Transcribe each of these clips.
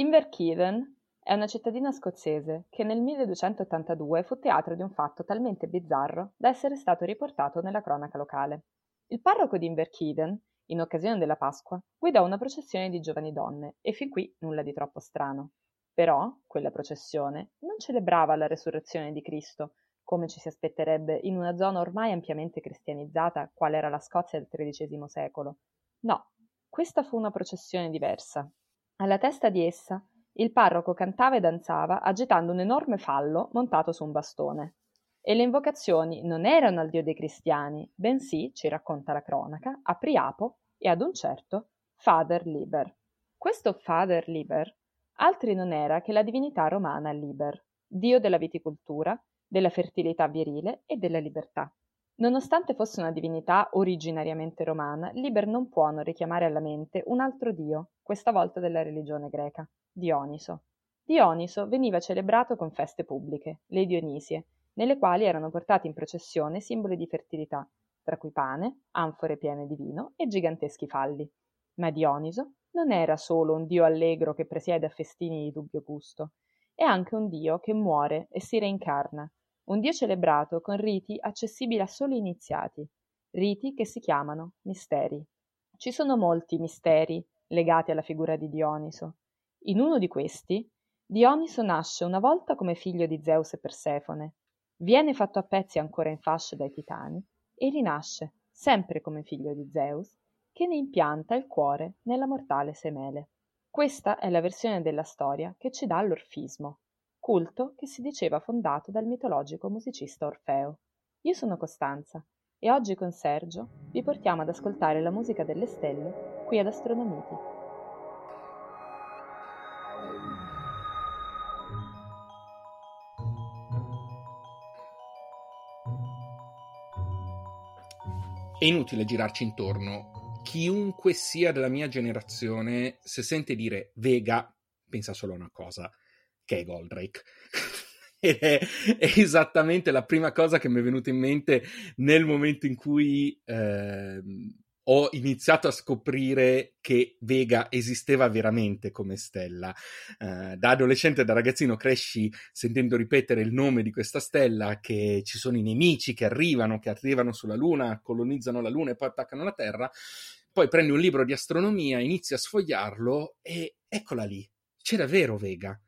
Inverkeithing è una cittadina scozzese che nel 1282 fu teatro di un fatto talmente bizzarro da essere stato riportato nella cronaca locale. Il parroco di Inverkeithing, in occasione della Pasqua, guidò una processione di giovani donne e fin qui nulla di troppo strano. Però quella processione non celebrava la resurrezione di Cristo, come ci si aspetterebbe in una zona ormai ampiamente cristianizzata qual era la Scozia del XIII secolo. No, questa fu una processione diversa. Alla testa di essa il parroco cantava e danzava agitando un enorme fallo montato su un bastone. E le invocazioni non erano al Dio dei cristiani, bensì, ci racconta la cronaca, a Priapo e ad un certo Father Liber. Questo Father Liber altri non era che la divinità romana Liber, dio della viticoltura, della fertilità virile e della libertà. Nonostante fosse una divinità originariamente romana, Liber non può non richiamare alla mente un altro dio, questa volta della religione greca, Dioniso. Dioniso veniva celebrato con feste pubbliche, le Dionisie, nelle quali erano portati in processione simboli di fertilità, tra cui pane, anfore piene di vino e giganteschi falli. Ma Dioniso non era solo un dio allegro che presiede a festini di dubbio gusto, è anche un dio che muore e si reincarna, un dio celebrato con riti accessibili a soli iniziati, riti che si chiamano misteri. Ci sono molti misteri legati alla figura di Dioniso. In uno di questi, Dioniso nasce una volta come figlio di Zeus e Persefone, viene fatto a pezzi ancora in fasce dai titani e rinasce, sempre come figlio di Zeus, che ne impianta il cuore nella mortale Semele. Questa è la versione della storia che ci dà l'orfismo, culto che si diceva fondato dal mitologico musicista Orfeo. Io sono Costanza e oggi con Sergio vi portiamo ad ascoltare la musica delle stelle qui ad Astronomiti. È inutile girarci intorno. Chiunque sia della mia generazione, se sente dire Vega, pensa solo a una cosa, che è Goldrake. Ed è, è, esattamente la prima cosa che mi è venuta in mente nel momento in cui eh, ho iniziato a scoprire che Vega esisteva veramente come stella. Uh, da adolescente, da ragazzino, cresci sentendo ripetere il nome di questa stella, che ci sono i nemici che arrivano, che arrivano sulla Luna, colonizzano la Luna e poi attaccano la Terra. Poi prendi un libro di astronomia, inizi a sfogliarlo e eccola lì, c'è davvero Vega.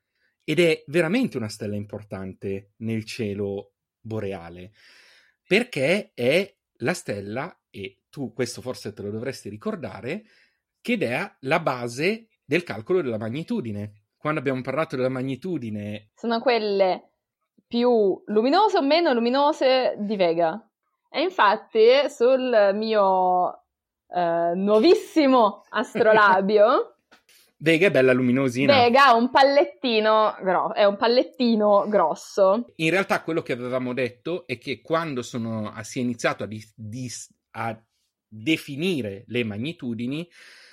Ed è veramente una stella importante nel cielo boreale, perché è la stella, e tu questo forse te lo dovresti ricordare, che è la base del calcolo della magnitudine. Quando abbiamo parlato della magnitudine... Sono quelle più luminose o meno luminose di Vega. E infatti sul mio eh, nuovissimo astrolabio Vega è bella luminosina. Vega ha un pallettino, gro- è un pallettino grosso. In realtà quello che avevamo detto è che quando sono, si è iniziato a, di, di, a definire le magnitudini,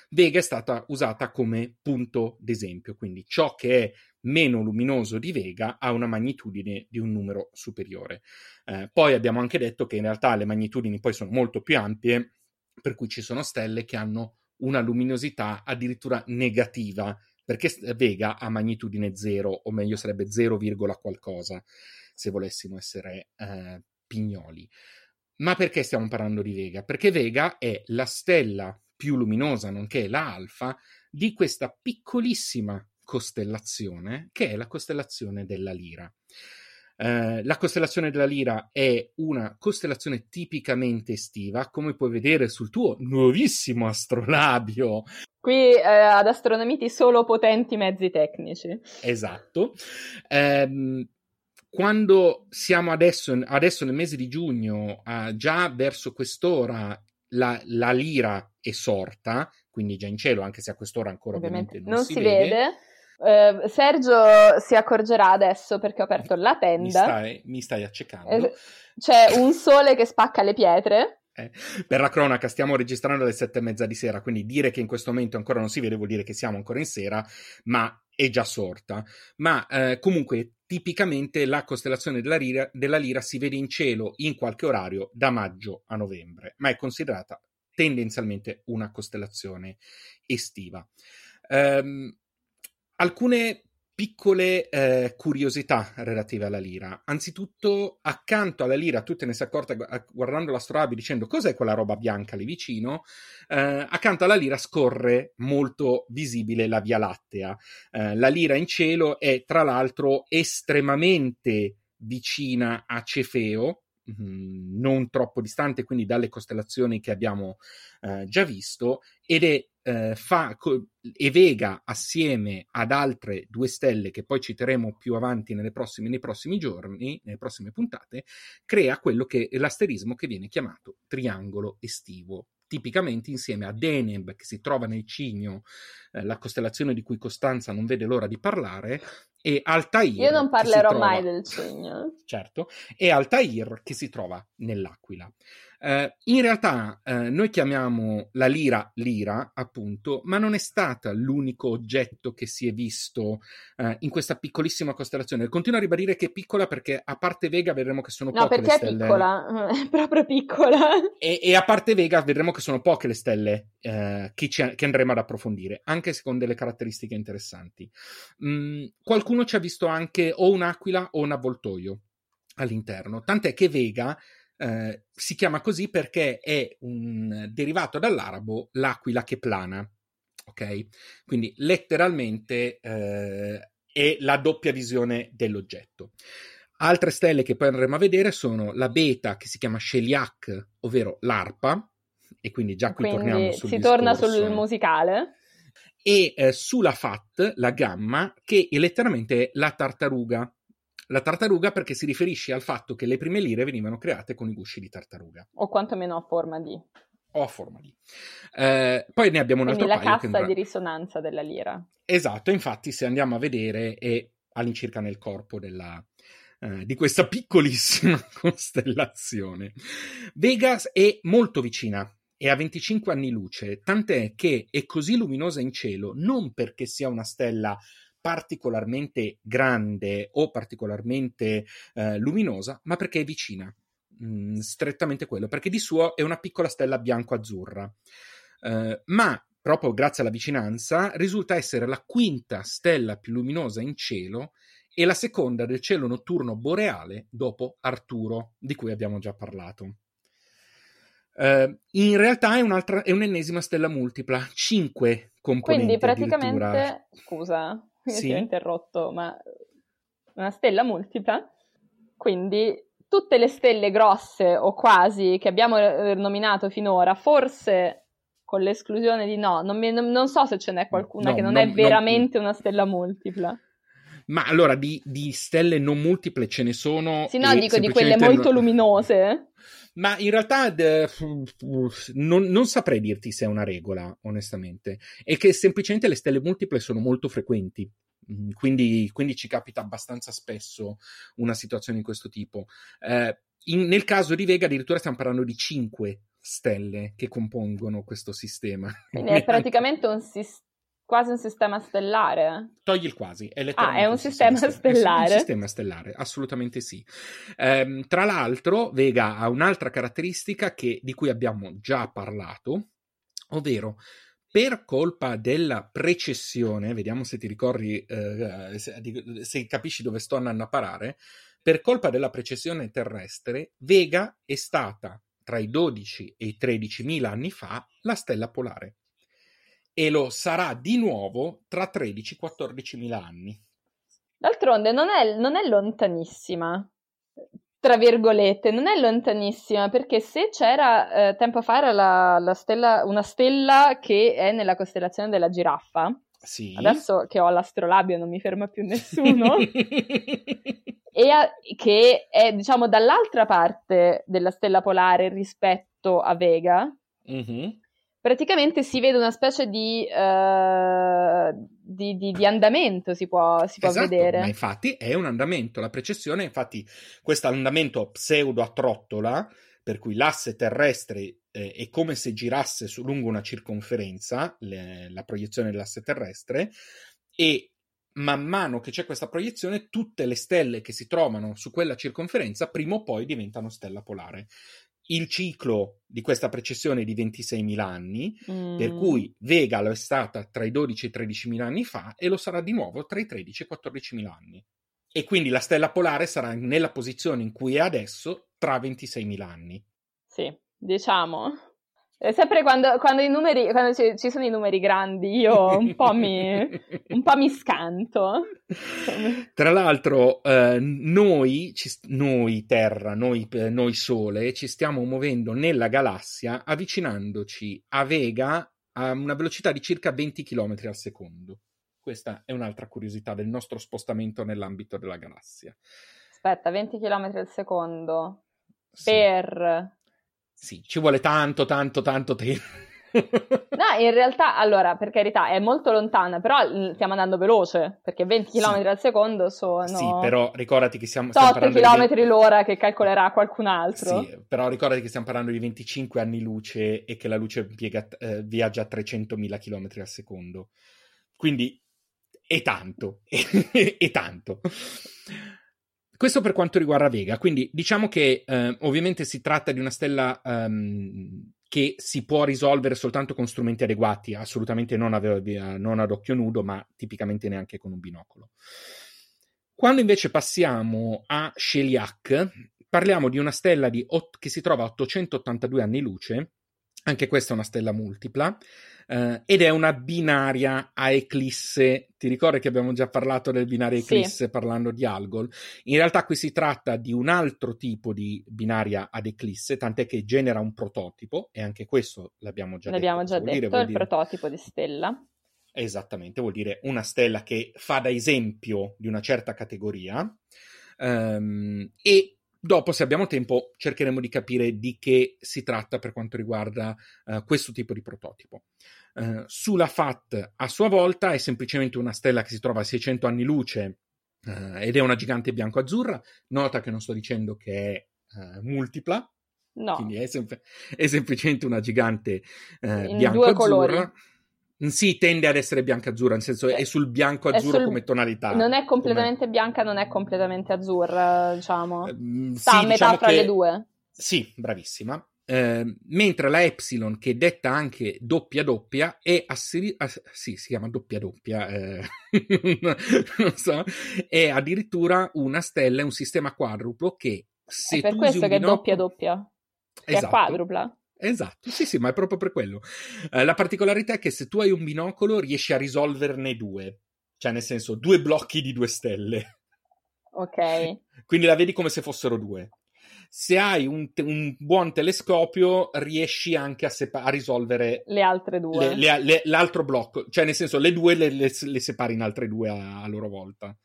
Vega è stata usata come punto d'esempio, quindi ciò che è meno luminoso di Vega ha una magnitudine di un numero superiore. Eh, poi abbiamo anche detto che in realtà le magnitudini poi sono molto più ampie, per cui ci sono stelle che hanno una luminosità addirittura negativa, perché Vega ha magnitudine 0, o meglio sarebbe 0, qualcosa, se volessimo essere eh, pignoli. Ma perché stiamo parlando di Vega? Perché Vega è la stella più luminosa, nonché la alfa, di questa piccolissima costellazione che è la costellazione della Lira. Eh, la costellazione della Lira è una costellazione tipicamente estiva, come puoi vedere sul tuo nuovissimo astrolabio. Qui eh, ad Astronomiti solo potenti mezzi tecnici. Esatto. Eh, quando siamo adesso, adesso, nel mese di giugno, già verso quest'ora la, la, lira è sorta, quindi già in cielo, anche se a quest'ora ancora ovviamente, ovviamente non, non, si, si vede. vede Uh, Sergio si accorgerà adesso perché ho aperto la tenda. Mi stai, mi stai accecando. Eh, c'è un sole che spacca le pietre. Eh, per la cronaca, stiamo registrando alle sette e mezza di sera, quindi dire che in questo momento ancora non si vede vuol dire che siamo ancora in sera, ma è già sorta. Ma eh, comunque, tipicamente la costellazione della lira, della lira si vede in cielo in qualche orario da maggio a novembre, ma è considerata tendenzialmente una costellazione estiva. Um, alcune piccole eh, curiosità relative alla lira. Anzitutto, accanto alla lira, tu te ne sei accorta guardando l'astroabi dicendo cos'è quella roba bianca lì vicino, eh, accanto alla lira scorre molto visibile la Via Lattea. Eh, la lira in cielo è tra l'altro estremamente vicina a Cefeo, mm, non troppo distante quindi dalle costellazioni che abbiamo eh, già visto ed è eh, fa, e Vega assieme ad altre due stelle che poi citeremo più avanti prossime, nei prossimi giorni, nelle prossime puntate, crea quello che è l'asterismo che viene chiamato triangolo estivo. Tipicamente insieme a Deneb, che si trova nel Cigno, eh, la costellazione di cui Costanza non vede l'ora di parlare, e Altair. Io non parlerò trova, mai del Cigno. Certo, e Altair che si trova nell'Aquila. Eh, in realtà eh, noi chiamiamo la lira lira, appunto, ma non è stata l'unico oggetto che si è visto eh, in questa piccolissima costellazione. Continuo a ribadire che è piccola perché a parte Vega vedremo che sono no, poche le stelle. No, perché è piccola, è proprio piccola. E, e, a parte Vega vedremo che sono poche le stelle eh, che, ci, che, andremo ad approfondire, anche se con delle caratteristiche interessanti. Mm, qualcuno ci ha visto anche o un'aquila o un avvoltoio all'interno, tant'è che Vega eh, si chiama così perché è un derivato dall'arabo l'aquila che plana. Ok? Quindi letteralmente eh, è la doppia visione dell'oggetto. Altre stelle che poi andremo a vedere sono la beta che si chiama Sheliak, ovvero l'arpa, e quindi già qui quindi torniamo sul si discorso. torna sul musicale. E eh, sulla Fat, la gamma, che è letteralmente la tartaruga, la tartaruga perché si riferisce al fatto che le prime lire venivano create con i gusci di tartaruga. O quantomeno a forma di. O a forma di. Eh, poi ne abbiamo un Quindi altro la cassa che... di risonanza della lira. Esatto, infatti se andiamo a vedere è all'incirca nel corpo della, eh, di questa piccolissima costellazione. Vegas è molto vicina è a 25 anni luce, tant'è che è così luminosa in cielo non perché sia una stella particolarmente grande o particolarmente eh, luminosa, ma perché è vicina. Mm, strettamente quello, perché di suo è una piccola stella bianco-azzurra. Eh, ma proprio grazie alla vicinanza risulta essere la quinta stella più luminosa in cielo e la seconda del cielo notturno boreale dopo Arturo, di cui abbiamo già parlato. Uh, in realtà è, è, un'ennesima stella multipla, 5 componenti. Quindi praticamente, scusa, sì. ti ho interrotto, ma una stella multipla, quindi tutte le stelle grosse o quasi che abbiamo eh, nominato finora, forse con l'esclusione di no, non, mi, non, non so se ce n'è qualcuna no, che non, non è veramente non... una stella multipla. Ma allora di, di, stelle non multiple ce ne sono. Sì, no, dico di quelle molto luminose. Ma in realtà de, non, non, saprei dirti se è una regola, onestamente. È che semplicemente le stelle multiple sono molto frequenti. Mm, quindi, quindi ci capita abbastanza spesso una situazione di questo tipo. Eh, in, nel caso di Vega, addirittura stiamo parlando di 5 stelle che compongono questo sistema. Quindi è praticamente un sistema quasi un sistema stellare. Togli il quasi, è Ah, è un, un sistema, sistema stellare. È un sistema stellare, assolutamente sì. Ehm, tra l'altro, Vega ha un'altra caratteristica che, di cui abbiamo già parlato, ovvero per colpa della precessione, vediamo se ti ricordi, eh, se, se capisci dove sto andando a parare, per colpa della precessione terrestre, Vega è stata tra i 12 e i 13 mila anni fa la stella polare e lo sarà di nuovo tra 13-14 mila anni. D'altronde non è, non è lontanissima, tra virgolette, non è lontanissima perché se c'era eh, tempo fa era la, la stella, una stella che è nella costellazione della giraffa. Sì. Adesso che ho l'astrolabio non mi ferma più nessuno. e a, che è diciamo dall'altra parte della stella polare rispetto a Vega. Mm-hmm praticamente si vede una specie di, uh, di, di, di andamento, si può, si può esatto, vedere. Ma infatti è un andamento, la precessione, infatti, questo andamento pseudo a trottola, per cui l'asse terrestre eh, è come se girasse su, lungo una circonferenza, le, la proiezione dell'asse terrestre, e man mano che c'è questa proiezione, tutte le stelle che si trovano su quella circonferenza prima o poi diventano stella polare il ciclo di questa precessione è di 26.000 anni, Mm. per cui Vega lo è stata tra i 12 e i 13.000 anni fa e lo sarà di nuovo tra i 13 e i 14.000 anni. E quindi la stella polare sarà nella posizione in cui è adesso tra 26.000 anni. Sì, diciamo. È sempre quando, quando i numeri, quando ci, ci sono i numeri grandi, io un po' mi, un po' mi scanto. Tra l'altro, eh, noi, ci- noi Terra, noi, eh, noi Sole, ci stiamo muovendo nella galassia avvicinandoci a Vega a una velocità di circa 20 km al secondo. Questa è un'altra curiosità del nostro spostamento nell'ambito della galassia. Aspetta, 20 km al secondo Sì, per... sì, ci vuole tanto, tanto, tanto tempo. No, in realtà, allora, per carità, è molto lontana, però mm, stiamo andando veloce, perché 20 Sì. km al secondo sono... Sì, però ricordati che siamo, so, stiamo 8 parlando di- km l'ora che calcolerà qualcun altro. Sì, però ricordati che stiamo parlando di 25 anni luce e che la luce piega- eh, viaggia a 300.000 km al secondo. Quindi è tanto, è tanto. Questo per quanto riguarda Vega. Quindi diciamo che eh, ovviamente si tratta di una stella ehm, che si può risolvere soltanto con strumenti adeguati, assolutamente non, ave- non ad occhio nudo, ma tipicamente neanche con un binocolo. Quando invece passiamo a Sheliak, parliamo di una stella di ot- che si trova a 882 anni luce, anche questa è una stella multipla, eh, ed è una binaria a eclisse. Ti ricordi che abbiamo già parlato del binario a Sì. eclisse parlando di Algol? In realtà qui si tratta di un altro tipo di binaria ad eclisse, tant'è che genera un prototipo, e anche questo l'abbiamo già L'abbiamo detto. già Cosa vuol detto, dire? Vuol il dire- prototipo di stella. Esattamente, vuol dire una stella che fa da esempio di una certa categoria. Ehm, e dopo, se abbiamo tempo, cercheremo di capire di che si tratta per quanto riguarda eh, questo tipo di prototipo. Eh, Sula Fat, a sua volta, è semplicemente una stella che si trova a 600 anni luce eh, ed è una gigante bianco-azzurra. Nota che non sto dicendo che è multipla, No, quindi è, sem- è semplicemente una gigante bianco-azzurra. Sì, tende ad essere bianco-azzurra, nel senso è sul bianco-azzurro sul- come tonalità. non è completamente bianca, non è completamente azzurra, diciamo. come- Mm, Sta sì, a metà diciamo fra che- le due. Sì, bravissima. Eh, mentre la Epsilon, che detta anche doppia doppia, è assiri- ass- sì, si chiama doppia doppia, eh, non so, è addirittura una stella, è un sistema quadruplo che se È per questo che è binocolo- doppia doppia, che è Esatto. quadrupla. Esatto, sì, sì, ma è proprio per quello. Eh, la particolarità è che se tu hai un binocolo riesci a risolverne due, cioè nel senso due blocchi di due stelle, Ok. quindi la vedi come se fossero due. Se hai un, te- un buon telescopio riesci anche a, sepa- a risolvere Le altre due. le- le- le- l'altro blocco, cioè nel senso le due le, separi in altre due a, a loro volta.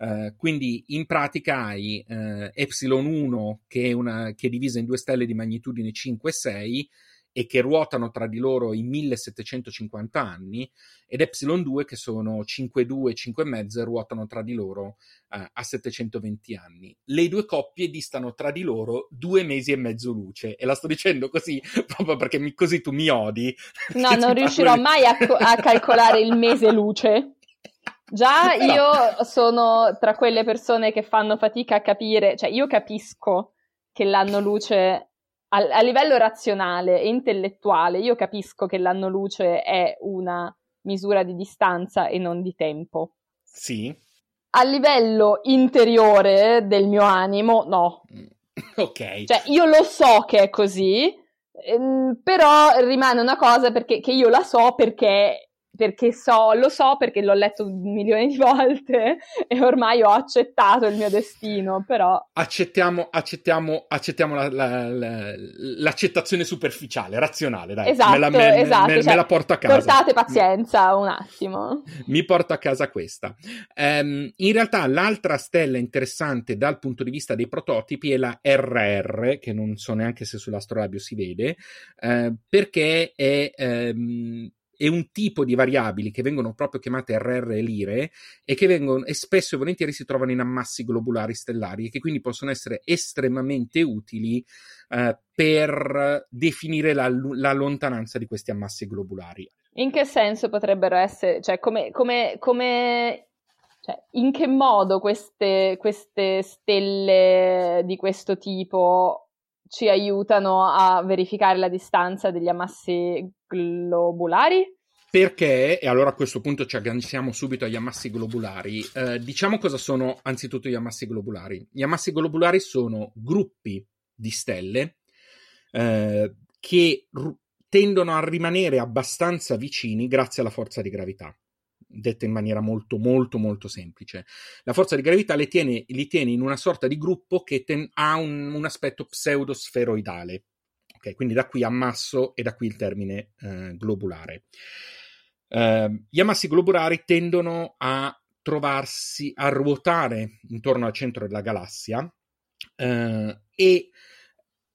Eh, quindi in pratica hai eh, Epsilon 1 che è, una, che è divisa in due stelle di magnitudine 5 e 6 e che ruotano tra di loro in 1750 anni ed Epsilon 2 che sono 5,2 e 5,5 e ruotano tra di loro eh, a 720 anni. Le due coppie distano tra di loro due mesi e mezzo luce e la sto dicendo così proprio perché mi- così tu mi odi. No, non riuscirò di- mai a, co- a calcolare il mese luce. Già Però- io sono tra quelle persone che fanno fatica a capire, cioè io capisco che l'anno luce a, a livello razionale e intellettuale, io capisco che l'anno luce è una misura di distanza e non di tempo. Sì, A livello interiore del mio animo, no. ok. Cioè, io lo so che è così, ehm, però rimane una cosa perché, che io la so perché, perché so, lo so perché l'ho letto un milione di volte e ormai ho accettato il mio destino, però accettiamo, accettiamo, accettiamo la- la- la- l'accettazione superficiale, razionale, dai. Esatto, me la, me- me- esatto, me- me cioè, la porto a casa. portate pazienza un attimo. Mi porto a casa questa. Ehm, in realtà l'altra stella interessante dal punto di vista dei prototipi è la RR, che non so neanche se sull'astrolabio si vede, eh, perché è... ehm, è un tipo di variabili che vengono proprio chiamate RR e lire e che vengono e spesso e volentieri si trovano in ammassi globulari stellari e che quindi possono essere estremamente utili eh, per definire la, la lontananza di questi ammassi globulari. In che senso potrebbero essere, cioè come, come, come cioè, in che modo queste, queste stelle di questo tipo ci aiutano a verificare la distanza degli ammassi globulari? Perché, e allora a questo punto ci agganciamo subito agli ammassi globulari, eh, diciamo cosa sono anzitutto gli ammassi globulari. Gli ammassi globulari sono gruppi di stelle eh, che r- tendono a rimanere abbastanza vicini grazie alla forza di gravità detta in maniera molto molto molto semplice. La forza di gravità li tiene, li tiene in una sorta di gruppo che ten, ha un, un aspetto pseudosferoidale. Ok, quindi da qui ammasso e da qui il termine eh, globulare. Uh, gli ammassi globulari tendono a trovarsi a ruotare intorno al centro della galassia uh, e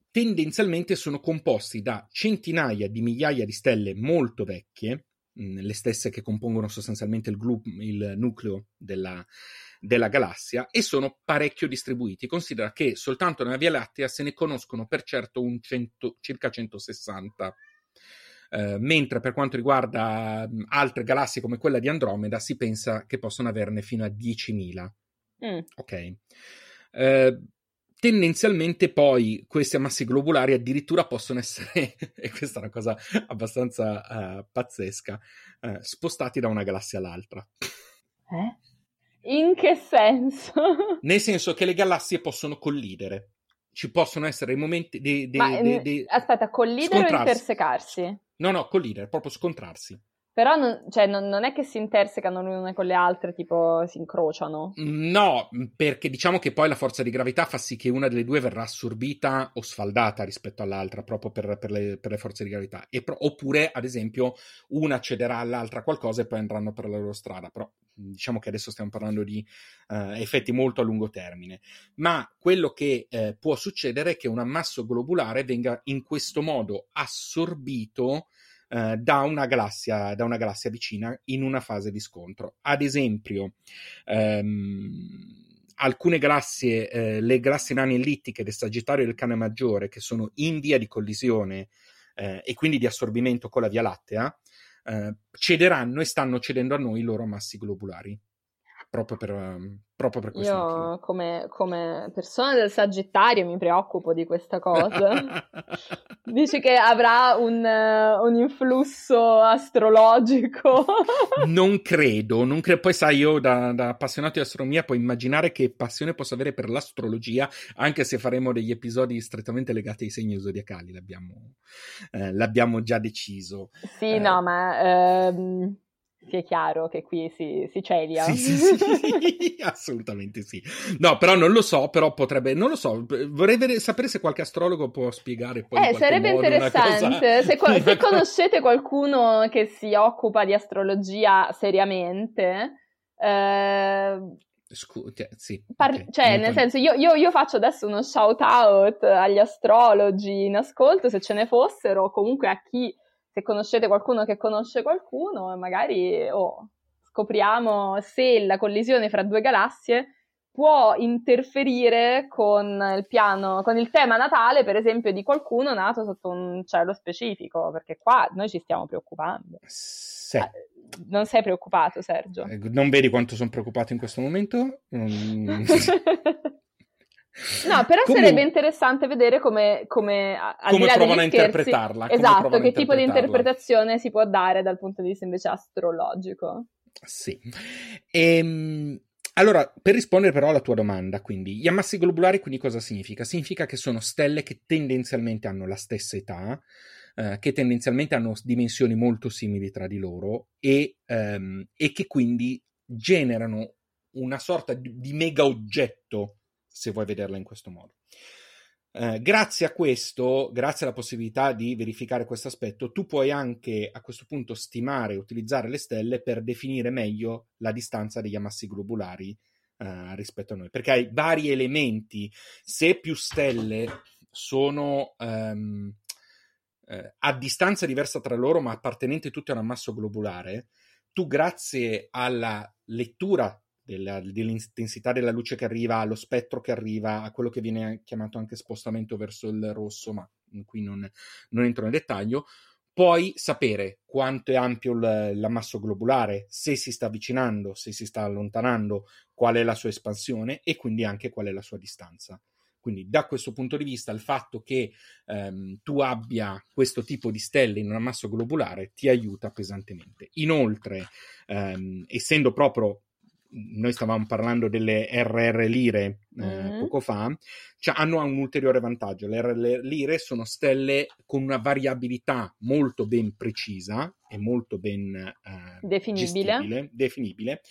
tendenzialmente sono composti da centinaia di migliaia di stelle molto vecchie, mh, le stesse che compongono sostanzialmente il, glu- il nucleo della, della, galassia, e sono parecchio distribuiti. Considera che soltanto nella Via Lattea se ne conoscono per certo un cento, circa 160 Uh, mentre per quanto riguarda mh, altre galassie come quella di Andromeda si pensa che possono averne fino a 10.000. Mm. Ok. Uh, tendenzialmente poi questi ammassi globulari addirittura possono essere, e questa è una cosa abbastanza uh, pazzesca, spostati da una galassia all'altra. Eh? In che senso? Nel senso che le galassie possono collidere. Ci possono essere momenti di... di aspetta, collidere o intersecarsi? No, no, collidere, proprio scontrarsi. Però non, cioè, non, non, è che si intersecano le une con le altre, tipo si incrociano. No, perché diciamo che poi la forza di gravità fa sì che una delle due verrà assorbita o sfaldata rispetto all'altra, proprio per, per, le, per le, forze di gravità. Pro, oppure, ad esempio, una cederà all'altra qualcosa e poi andranno per la loro strada. Però diciamo che adesso stiamo parlando di uh, effetti molto a lungo termine. Ma quello che uh, può succedere è che un ammasso globulare venga in questo modo assorbito eh, da, una galassia, da una galassia vicina in una fase di scontro. Ad esempio, ehm, alcune galassie, eh, le galassie nane ellittiche del Sagittario e del Cane Maggiore, che sono in via di collisione eh, e quindi di assorbimento con la Via Lattea, eh, cederanno e stanno cedendo a noi i loro massi globulari proprio per, um, proprio per questo Io come, come, persona del Sagittario mi preoccupo di questa cosa. Dici che avrà un, uh, un influsso astrologico? non credo, non credo. Poi sai, io da, da, appassionato di astronomia puoi immaginare che passione posso avere per l'astrologia, anche se faremo degli episodi strettamente legati ai segni zodiacali, l'abbiamo, eh, l'abbiamo già deciso. Sì, eh, no, ma... Ehm sia chiaro che qui si, si celia. Sì, sì, sì, assolutamente sì. No, però non lo so, però potrebbe, non lo so, vorrei vedere, sapere se qualche astrologo può spiegare poi Eh, sarebbe interessante, cosa, se, qua, se conoscete qualcuno che si occupa di astrologia seriamente... Eh, Scusa, sì. Parli- okay. Cioè, nel senso, io, io, io, faccio adesso uno shout out agli astrologi in ascolto, se ce ne fossero, comunque a chi se conoscete qualcuno che conosce qualcuno, magari oh, scopriamo se la collisione fra due galassie può interferire con il piano, con il tema natale, per esempio, di qualcuno nato sotto un cielo specifico, perché qua noi ci stiamo preoccupando. Sì. Eh, non sei preoccupato, Sergio? Eh, non vedi quanto sono preoccupato in questo momento? Mm. No, però Comun- sarebbe interessante vedere come, come, come provano a interpretarla. Esatto, che tipo di interpretazione si può dare dal punto di vista invece astrologico. Sì. Ehm, allora, per rispondere però alla tua domanda, quindi, gli ammassi globulari quindi cosa significa? Significa che sono stelle che tendenzialmente hanno la stessa età, eh, che tendenzialmente hanno dimensioni molto simili tra di loro e, ehm, e che quindi generano una sorta di, di mega oggetto se vuoi vederla in questo modo. Eh, grazie a questo, grazie alla possibilità di verificare questo aspetto, tu puoi anche a questo punto stimare e utilizzare le stelle per definire meglio la distanza degli ammassi globulari eh, rispetto a noi, perché hai vari elementi. Se più stelle sono ehm, eh, a distanza diversa tra loro, ma appartenenti tutte a un ammasso globulare, tu grazie alla lettura della, dell'intensità della luce che arriva, allo spettro che arriva, a quello che viene chiamato anche spostamento verso il rosso, ma qui non, non entro nel dettaglio, puoi sapere quanto è ampio l'ammasso globulare, se si sta avvicinando, se si sta allontanando, qual è la sua espansione e quindi anche qual è la sua distanza. Quindi da questo punto di vista il fatto che ehm, tu abbia questo tipo di stelle in un ammasso globulare ti aiuta pesantemente. Inoltre, ehm, essendo proprio noi stavamo parlando delle RR lire eh, mm. poco fa, cioè hanno un ulteriore vantaggio. Le RR lire sono stelle con una variabilità molto ben precisa e molto ben eh, definibile. definibile.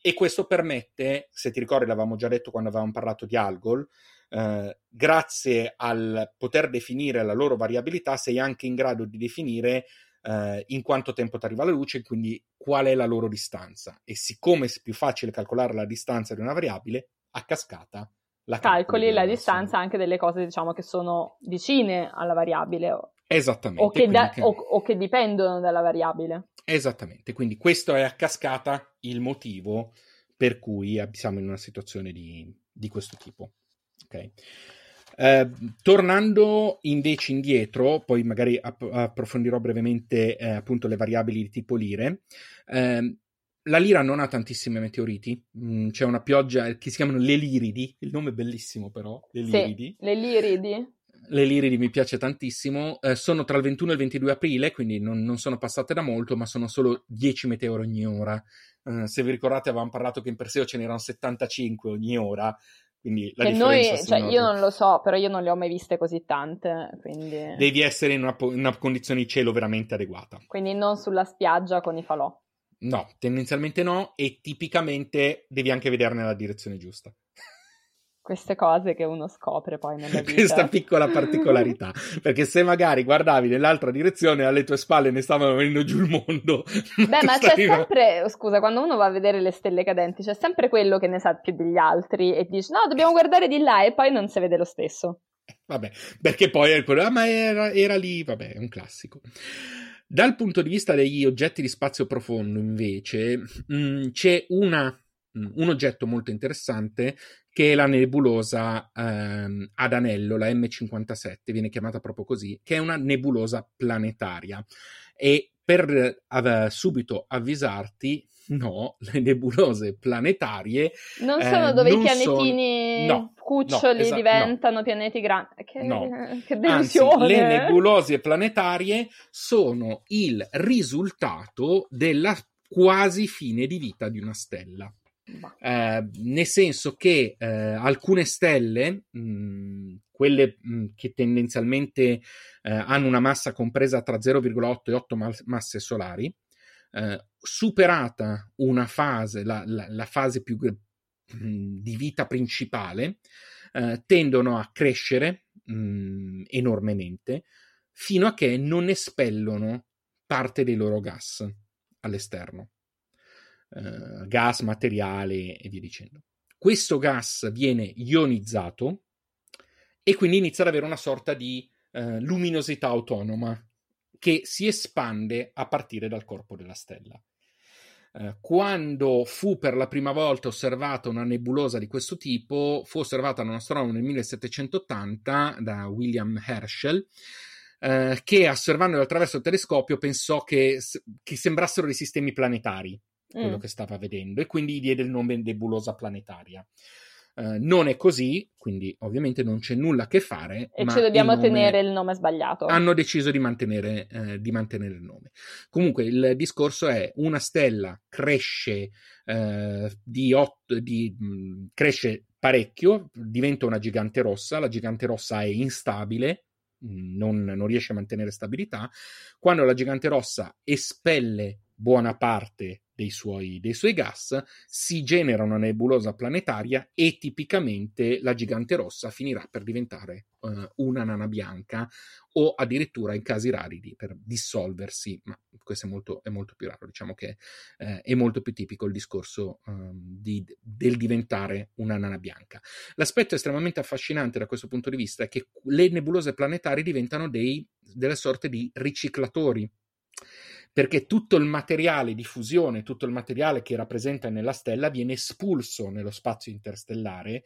E questo permette, se ti ricordi, l'avevamo già detto quando avevamo parlato di Algol, eh, grazie al poter definire la loro variabilità, sei anche in grado di definire eh, in quanto tempo ti arriva la luce e quindi qual è la loro distanza. E siccome è più facile calcolare la distanza di una variabile, a cascata la calcoli la distanza anche delle cose diciamo che sono vicine alla variabile. Esattamente. O che, da, che... O, o che dipendono dalla variabile. Esattamente, quindi questo è a cascata il motivo per cui siamo in una situazione di, di questo tipo. Ok. Eh, tornando invece indietro, poi magari app- approfondirò brevemente eh, appunto le variabili di tipo lire. Eh, la lira non ha tantissime meteoriti, mm, c'è una pioggia che si chiamano le liridi, il nome è bellissimo però, le liridi. Sì, le liridi. Le liridi mi piace tantissimo, eh, sono tra il 21 e il 22 aprile, quindi non, non, sono passate da molto, ma sono solo 10 meteori ogni ora. Uh, se vi ricordate avevamo parlato che in Perseo ce n'erano 75 ogni ora, quindi la che noi, cioè, io non lo so, però io non le ho mai viste così tante. Quindi... Devi essere in una, in una, condizione di cielo veramente adeguata. Quindi non sulla spiaggia con i falò. No, tendenzialmente no, e tipicamente devi anche vedere nella direzione giusta queste cose che uno scopre poi nella vita. Questa piccola particolarità, perché se magari guardavi nell'altra direzione alle tue spalle ne stava venendo giù il mondo. Beh, ma c'è sempre, scusa, quando uno va a vedere le stelle cadenti, c'è sempre quello che ne sa più degli altri e dice no, dobbiamo guardare di là e poi non si vede lo stesso. Vabbè, perché poi è quello, ah, ma era, era lì, vabbè, è un classico. Dal punto di vista degli oggetti di spazio profondo, invece, mh, mm, c'è una un oggetto molto interessante che è la nebulosa ehm, ad anello, la M57, viene chiamata proprio così, che è una nebulosa planetaria. E per av- subito avvisarti, no, le nebulose planetarie non sono eh, dove non i pianetini sono... no, cuccioli no, esa- diventano no. pianeti grandi. Che, no. che delusione! Anzi, le nebulose planetarie sono il risultato della quasi fine di vita di una stella. Eh, nel senso che eh, alcune stelle, mh, mm, quelle mh, mm, che tendenzialmente eh, hanno una massa compresa tra 0,8 e 8 mas- masse solari, eh, superata una fase, la, la, la fase più mh, mm, di vita principale, eh, tendono a crescere enormemente fino a che non espellono parte dei loro gas all'esterno eh, gas, materiale e via dicendo. Questo gas viene ionizzato e quindi inizia ad avere una sorta di eh, luminosità autonoma che si espande a partire dal corpo della stella. Eh, quando fu per la prima volta osservata una nebulosa di questo tipo, fu osservata da un astronomo nel 1780 da William Herschel, eh, che osservando attraverso il telescopio pensò che, che sembrassero dei sistemi planetari quello mm. che stava vedendo e quindi diede il nome nebulosa planetaria. Uh, non è così, quindi ovviamente non c'è nulla a che fare. E ci dobbiamo il tenere il nome sbagliato. Hanno deciso di mantenere, eh, di mantenere, il nome. Comunque il discorso è una stella cresce, eh, di otto, di, mh, mm, cresce parecchio, diventa una gigante rossa, la gigante rossa è instabile, non, non riesce a mantenere stabilità. Quando la gigante rossa espelle buona parte dei suoi, dei suoi gas, si genera una nebulosa planetaria e tipicamente la gigante rossa finirà per diventare uh, una nana bianca o addirittura in casi rari di, per dissolversi, ma questo è molto, è molto più raro, diciamo che eh, è molto più tipico il discorso um, di, del diventare una nana bianca. L'aspetto estremamente affascinante da questo punto di vista è che le nebulose planetarie diventano dei, delle sorte di riciclatori perché tutto il materiale di fusione, tutto il materiale che era presente nella stella viene espulso nello spazio interstellare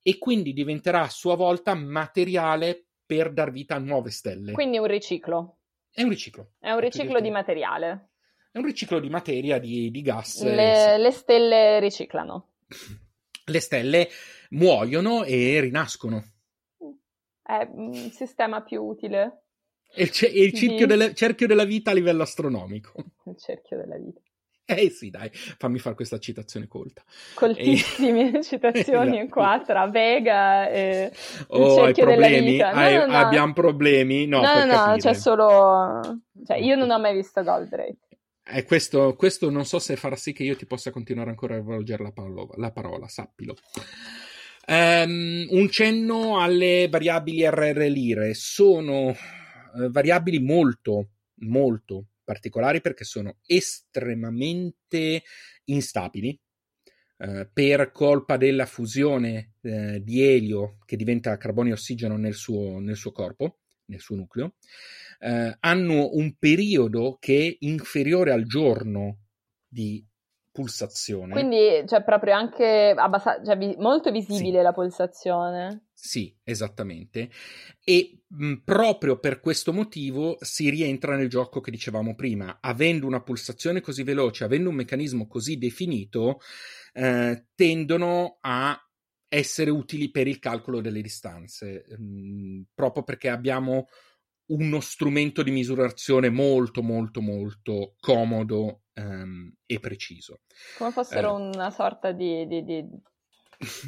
e quindi diventerà a sua volta materiale per dar vita a nuove stelle. Quindi è un riciclo. È un riciclo. È un riciclo di materiale. È un riciclo di materia, di, di gas. Le, le stelle riciclano. Le stelle muoiono e rinascono è un sistema più utile. È il, c- è il cerchio, della, cerchio della vita a livello astronomico. Il cerchio della vita. Eh sì, dai, fammi fare questa citazione colta. Coltissime e... citazioni esatto. qua tra Vega e oh, il cerchio della vita. No, hai, no, no. Abbiamo problemi? No, no, no, no c'è solo... Cioè, io non ho mai visto Goldrake. Eh, questo, questo, non so se farà sì che io ti possa continuare ancora a rivolgere la parola, la parola sappilo. Um, un cenno alle variabili RR lire. Sono variabili molto, molto particolari perché sono estremamente instabili eh, per colpa della fusione eh, di elio che diventa carbonio e ossigeno nel suo, nel suo corpo, nel suo nucleo. Eh, hanno un periodo che è inferiore al giorno di pulsazione. Quindi, cioè, proprio anche abbast- cioè, vi- molto visibile sì. la pulsazione. Sì, esattamente. E mh, proprio per questo motivo si rientra nel gioco che dicevamo prima. Avendo una pulsazione così veloce, avendo un meccanismo così definito, eh, tendono a essere utili per il calcolo delle distanze, mh, proprio perché abbiamo uno strumento di misurazione molto molto molto comodo um, e preciso. Come fossero eh, una sorta di, di, di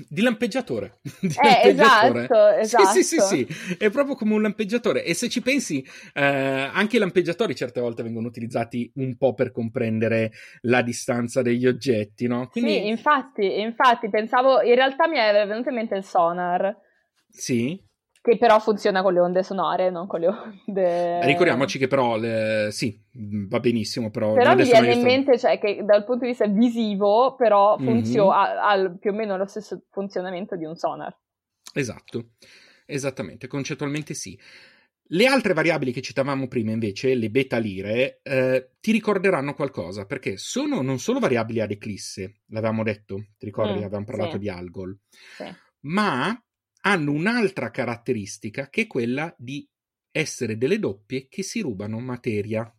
di lampeggiatore. Di eh, lampeggiatore. Esatto, esatto. Sì, sì, sì, sì, è proprio come un lampeggiatore. E se ci pensi, eh, anche i lampeggiatori certe volte vengono utilizzati un po' per comprendere la distanza degli oggetti, no? Quindi... Sì, infatti, infatti, pensavo, in realtà mi è venuto in mente il sonar. Sì che però funziona con le onde sonore, non con le onde... Ricordiamoci che però, le... sì, va benissimo, però... Però mi viene in mente, cioè, che dal punto di vista visivo, però funzio... mm-hmm. ha, ha più o meno lo stesso funzionamento di un sonar. Esatto, esattamente, concettualmente sì. Le altre variabili che citavamo prima, invece, le beta lire, eh, ti ricorderanno qualcosa, perché sono non solo variabili ad eclisse, l'avevamo detto, ti ricordi, mm, avevamo parlato sì. di Algol, sì. ma hanno un'altra caratteristica che è quella di essere delle doppie che si rubano materia.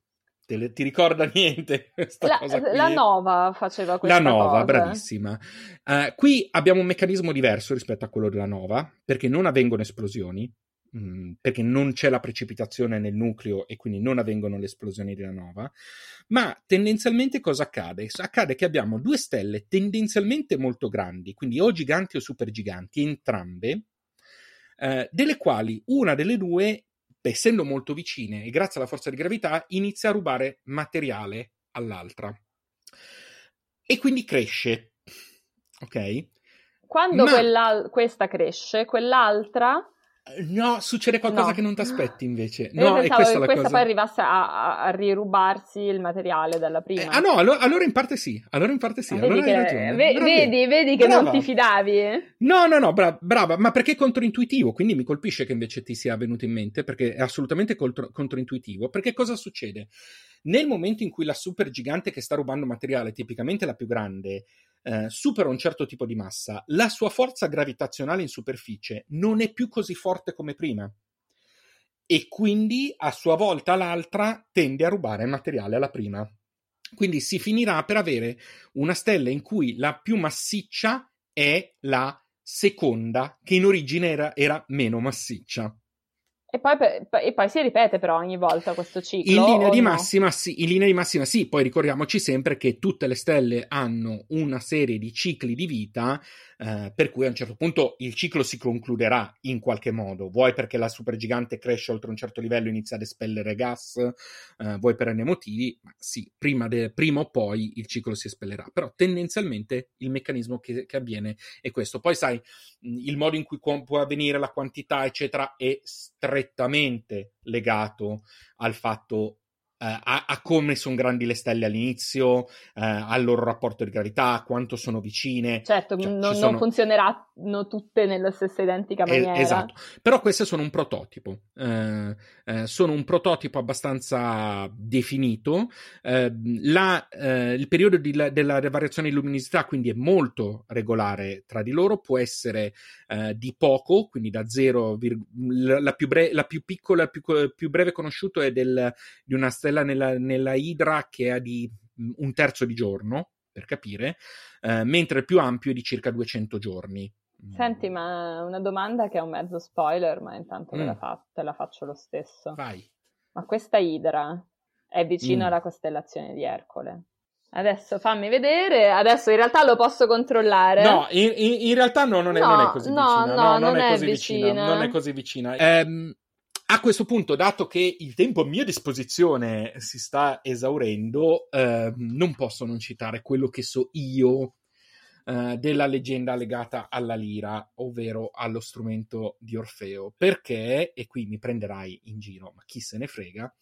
Te le, ti ricorda niente questa la, cosa qui? La Nova faceva questa La Nova, cosa. bravissima. Uh, qui abbiamo un meccanismo diverso rispetto a quello della Nova, perché non avvengono esplosioni, mh, mm, perché non c'è la precipitazione nel nucleo e quindi non avvengono le esplosioni della Nova, ma tendenzialmente cosa accade? Accade che abbiamo due stelle tendenzialmente molto grandi, quindi o giganti o supergiganti, entrambe, eh, delle quali una delle due, essendo molto vicine e grazie alla forza di gravità, inizia a rubare materiale all'altra. E quindi cresce. Ok? Quando Ma... questa cresce, quell'altra No, succede qualcosa no. che non ti aspetti invece. No, Io e questa che questa cosa. poi arrivasse a, a, rirubarsi il materiale dalla prima. Eh, ah no, allora, allora, in parte sì. Allora in parte sì. Ah, allora vedi, che, ve, vedi, vedi, che non ti fidavi? No, no, no, bra- brava, ma perché è controintuitivo, quindi mi colpisce che invece ti sia venuto in mente, perché è assolutamente contro- controintuitivo. Perché cosa succede? Nel momento in cui la super gigante che sta rubando materiale, tipicamente la più grande, eh, supera un certo tipo di massa, la sua forza gravitazionale in superficie non è più così forte come prima. E quindi a sua volta l'altra tende a rubare materiale alla prima. Quindi si finirà per avere una stella in cui la più massiccia è la seconda, che in origine era, era meno massiccia. E poi, e poi, si ripete però ogni volta questo ciclo. In linea, di no? massima, sì, in linea di massima sì, poi ricordiamoci sempre che tutte le stelle hanno una serie di cicli di vita eh, per cui a un certo punto il ciclo si concluderà in qualche modo, vuoi perché la supergigante cresce oltre un certo livello e inizia ad espellere gas, eh, vuoi per n motivi, ma sì, prima, de, prima, o poi il ciclo si espellerà, però tendenzialmente il meccanismo che, che avviene è questo. Poi sai, il modo in cui può avvenire la quantità, eccetera, è strettamente legato al fatto Uh, a, a, come sono grandi le stelle all'inizio, uh, al loro rapporto di gravità, a quanto sono vicine. Certo, cioè, non, sono... non, funzioneranno tutte nella stessa identica maniera. Eh, esatto, però queste sono un prototipo, uh, sono un prototipo abbastanza definito. La, il periodo di, la, della variazione di luminosità quindi è molto regolare tra di loro, può essere di poco, quindi da zero, la, la, più, bre- la più piccola, la più, più breve conosciuto è del, di una stella nella, nella Idra che ha di un terzo di giorno, per capire, eh, mentre il più ampio è di circa 200 giorni. Senti, ma una domanda che è un mezzo spoiler, ma intanto mm. la fa- te la faccio lo stesso. Vai. Ma questa Idra è vicino mm. alla costellazione di Ercole? Adesso fammi vedere, adesso in realtà lo posso controllare. No, in, in, in realtà no, non, è, no, non, è, così no, vicina. No, no non, non, è, così vicina. Non è così vicina. Ehm, a questo punto, dato che il tempo a mia disposizione si sta esaurendo, eh, non posso non citare quello che so io eh, della leggenda legata alla lira, ovvero allo strumento di Orfeo. Perché, e qui mi prenderai in giro, ma chi se ne frega,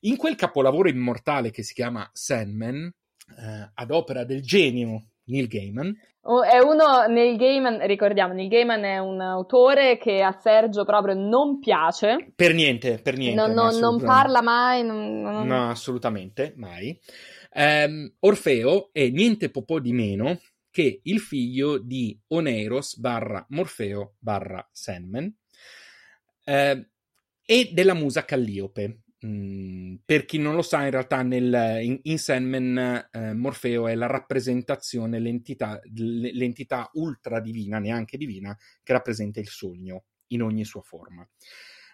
in quel capolavoro immortale che si chiama Sandman, eh, ad opera del genio Neil Gaiman. Oh, è uno, Neil Gaiman, ricordiamo, Neil Gaiman è un autore che a Sergio proprio non piace. Per niente, per niente. Non, non, non parla mai. Non, no, assolutamente, mai. Um, Orfeo è niente po' di meno che il figlio di Oneiros barra Morfeo barra Sandman eh, e della musa Calliope. Mm, per chi non lo sa, in realtà nel, in, in Sandman eh, Morfeo è la rappresentazione, l'entità, l'entità ultra divina, neanche divina, che rappresenta il sogno in ogni sua forma.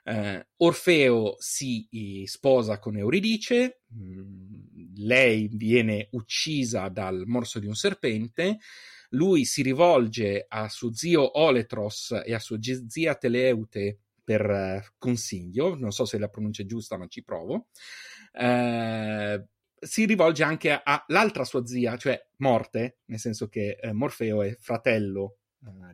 Eh, Orfeo si eh, sposa con Euridice, mm, lei viene uccisa dal morso di un serpente, lui si rivolge a suo zio Oletros e a sua zia Teleute per uh, consiglio, non so se la pronuncia è giusta, ma ci provo. Uh, si rivolge anche all'altra sua zia, cioè Morte, nel senso che uh, Morfeo è fratello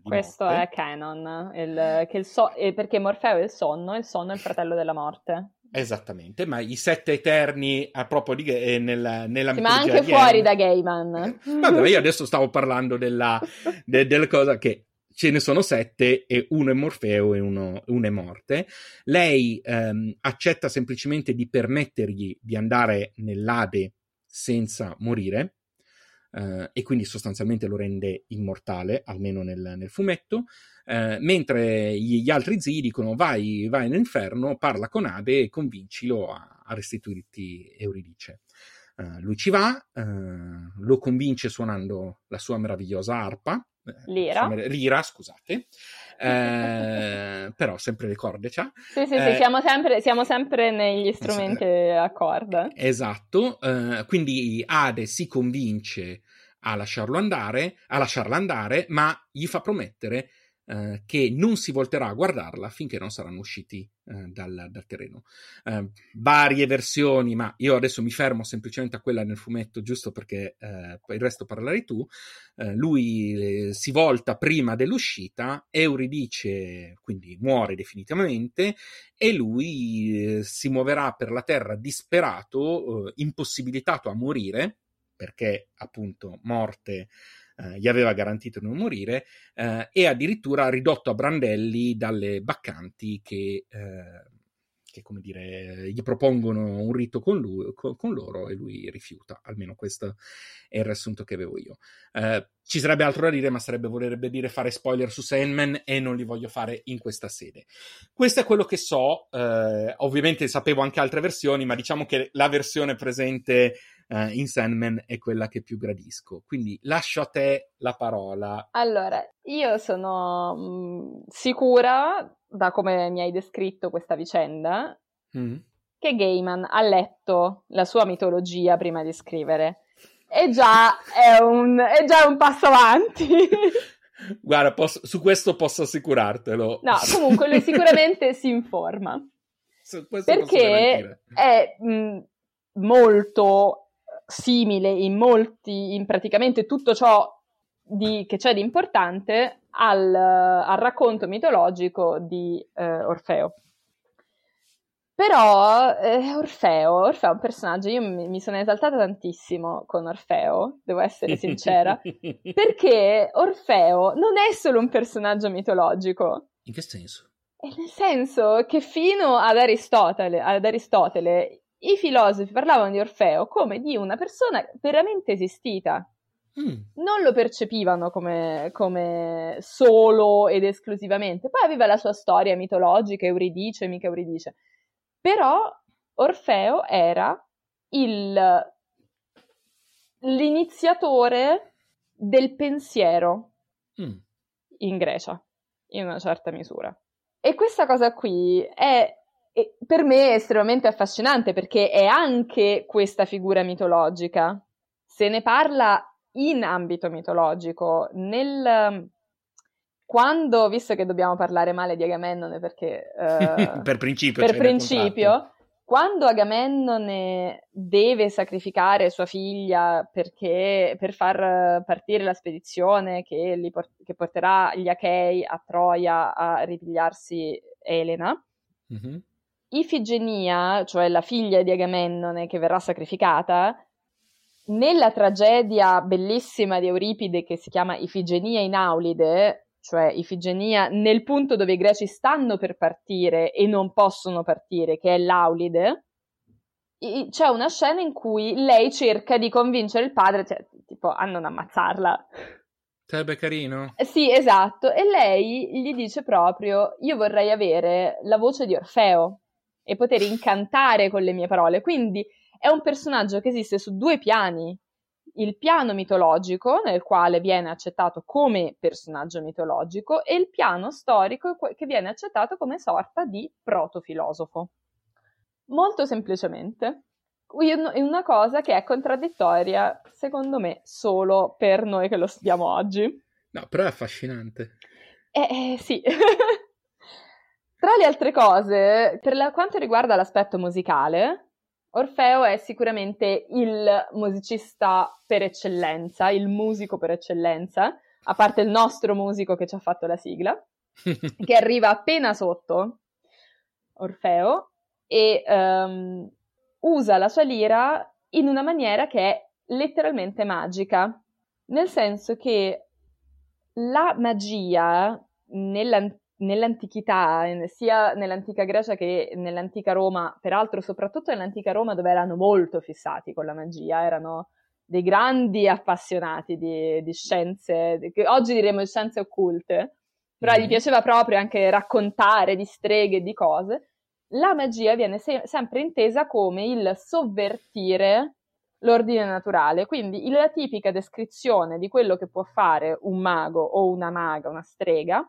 Questo morte. è canon, il, il so- perché Morfeo è il sonno e il sonno è il fratello della morte. Esattamente, ma i sette eterni a proprio di, eh, nella, nella sì, Ma anche fuori da Gaiman. Vabbè, io adesso stavo parlando della, de, della cosa che ce ne sono sette e uno è Morfeo e uno, uno è morte. Lei ehm, accetta semplicemente di permettergli di andare nell'Ade senza morire. Uh, e quindi sostanzialmente lo rende immortale, almeno nel, nel fumetto, uh, mentre gli, gli, altri zii dicono vai, vai nell'inferno, parla con Ade e convincilo a, a restituirti Euridice. Uh, lui ci va, lo convince suonando la sua meravigliosa arpa, Lira. Lira, scusate. Eh, però sempre le corde c'ha. Sì, sì, eh, sì, siamo sempre, siamo sempre negli strumenti a corda. Esatto, eh, quindi Ade si convince a lasciarlo andare, a lasciarla andare, ma gli fa promettere eh, che non si volterà a guardarla finché non saranno usciti eh, dal, dal, terreno. Eh, varie versioni, ma io adesso mi fermo semplicemente a quella nel fumetto, giusto perché eh, il resto parlerai tu. Lui si volta prima dell'uscita, Euridice quindi muore definitivamente e lui si muoverà per la terra disperato, impossibilitato a morire perché appunto morte eh, gli aveva garantito di non morire, eh, e addirittura ridotto a brandelli dalle baccanti che, eh, che come dire, gli propongono un rito con, lui, con, con, loro e lui rifiuta. Almeno questo è il riassunto che avevo io. Eh, ci sarebbe altro da dire, ma sarebbe volerebbe dire fare spoiler su Sandman e non li voglio fare in questa sede. Questo è quello che so. Ovviamente sapevo anche altre versioni, ma diciamo che la versione presente uh, in Sandman è quella che più gradisco. Quindi lascio a te la parola. Allora, io sono mh, mm, sicura, da come mi hai descritto questa vicenda, mm. che Gaiman ha letto la sua mitologia prima di scrivere. E già è un, è già un passo avanti. Guarda, posso, su questo posso assicurartelo. No, comunque lui sicuramente si informa. perché è mh, mm, molto simile in molti, in praticamente tutto ciò di, che c'è di importante al, al racconto mitologico di eh, Orfeo. Però eh, Orfeo, Orfeo è un personaggio, io mi, mi, sono esaltata tantissimo con Orfeo, devo essere sincera, perché Orfeo non è solo un personaggio mitologico. In che senso? È nel senso che fino ad Aristotele, ad Aristotele i filosofi parlavano di Orfeo come di una persona veramente esistita. Mm. Non lo percepivano come, come, solo ed esclusivamente. Poi aveva la sua storia mitologica, Euridice, mica Euridice. Però Orfeo era il, l'iniziatore del pensiero. Mm. in Grecia, in una certa misura. E questa cosa qui è per me estremamente affascinante perché è anche questa figura mitologica. Se ne parla in ambito mitologico, nel quando, visto che dobbiamo parlare male di Agamennone perché... Uh, per principio. Per principio, quando Agamennone deve sacrificare sua figlia perché, per far partire la spedizione che, port- che porterà gli Achei a Troia a ripigliarsi Elena, mm-hmm. Ifigenia, cioè la figlia di Agamennone che verrà sacrificata, nella tragedia bellissima di Euripide che si chiama Ifigenia in Aulide, cioè Ifigenia nel punto dove i greci stanno per partire e non possono partire, che è l'Aulide, c'è una scena in cui lei cerca di convincere il padre, cioè, tipo, a non ammazzarla. Sarebbe carino. Eh, sì, esatto. E lei gli dice proprio: Io vorrei avere la voce di Orfeo e poter incantare con le mie parole. Quindi è un personaggio che esiste su due piani il piano mitologico, nel quale viene accettato come personaggio mitologico, e il piano storico, che viene accettato come sorta di protofilosofo. Molto semplicemente. È una cosa che è contraddittoria, secondo me, solo per noi che lo studiamo oggi. No, però è affascinante. Eh, eh sì. Tra le altre cose, per la, quanto riguarda l'aspetto musicale, Orfeo è sicuramente il musicista per eccellenza, il musico per eccellenza, a parte il nostro musico che ci ha fatto la sigla, che arriva appena sotto Orfeo e um, usa la sua lira in una maniera che è letteralmente magica, nel senso che la magia nell'antichità nell'antichità, sia nell'antica Grecia che nell'antica Roma, peraltro soprattutto nell'antica Roma dove erano molto fissati con la magia, erano dei grandi appassionati di, di scienze, che oggi diremmo scienze occulte, però mm-hmm. gli piaceva proprio anche raccontare di streghe e di cose. La magia viene se- sempre intesa come il sovvertire l'ordine naturale, quindi la tipica descrizione di quello che può fare un mago o una maga, una strega,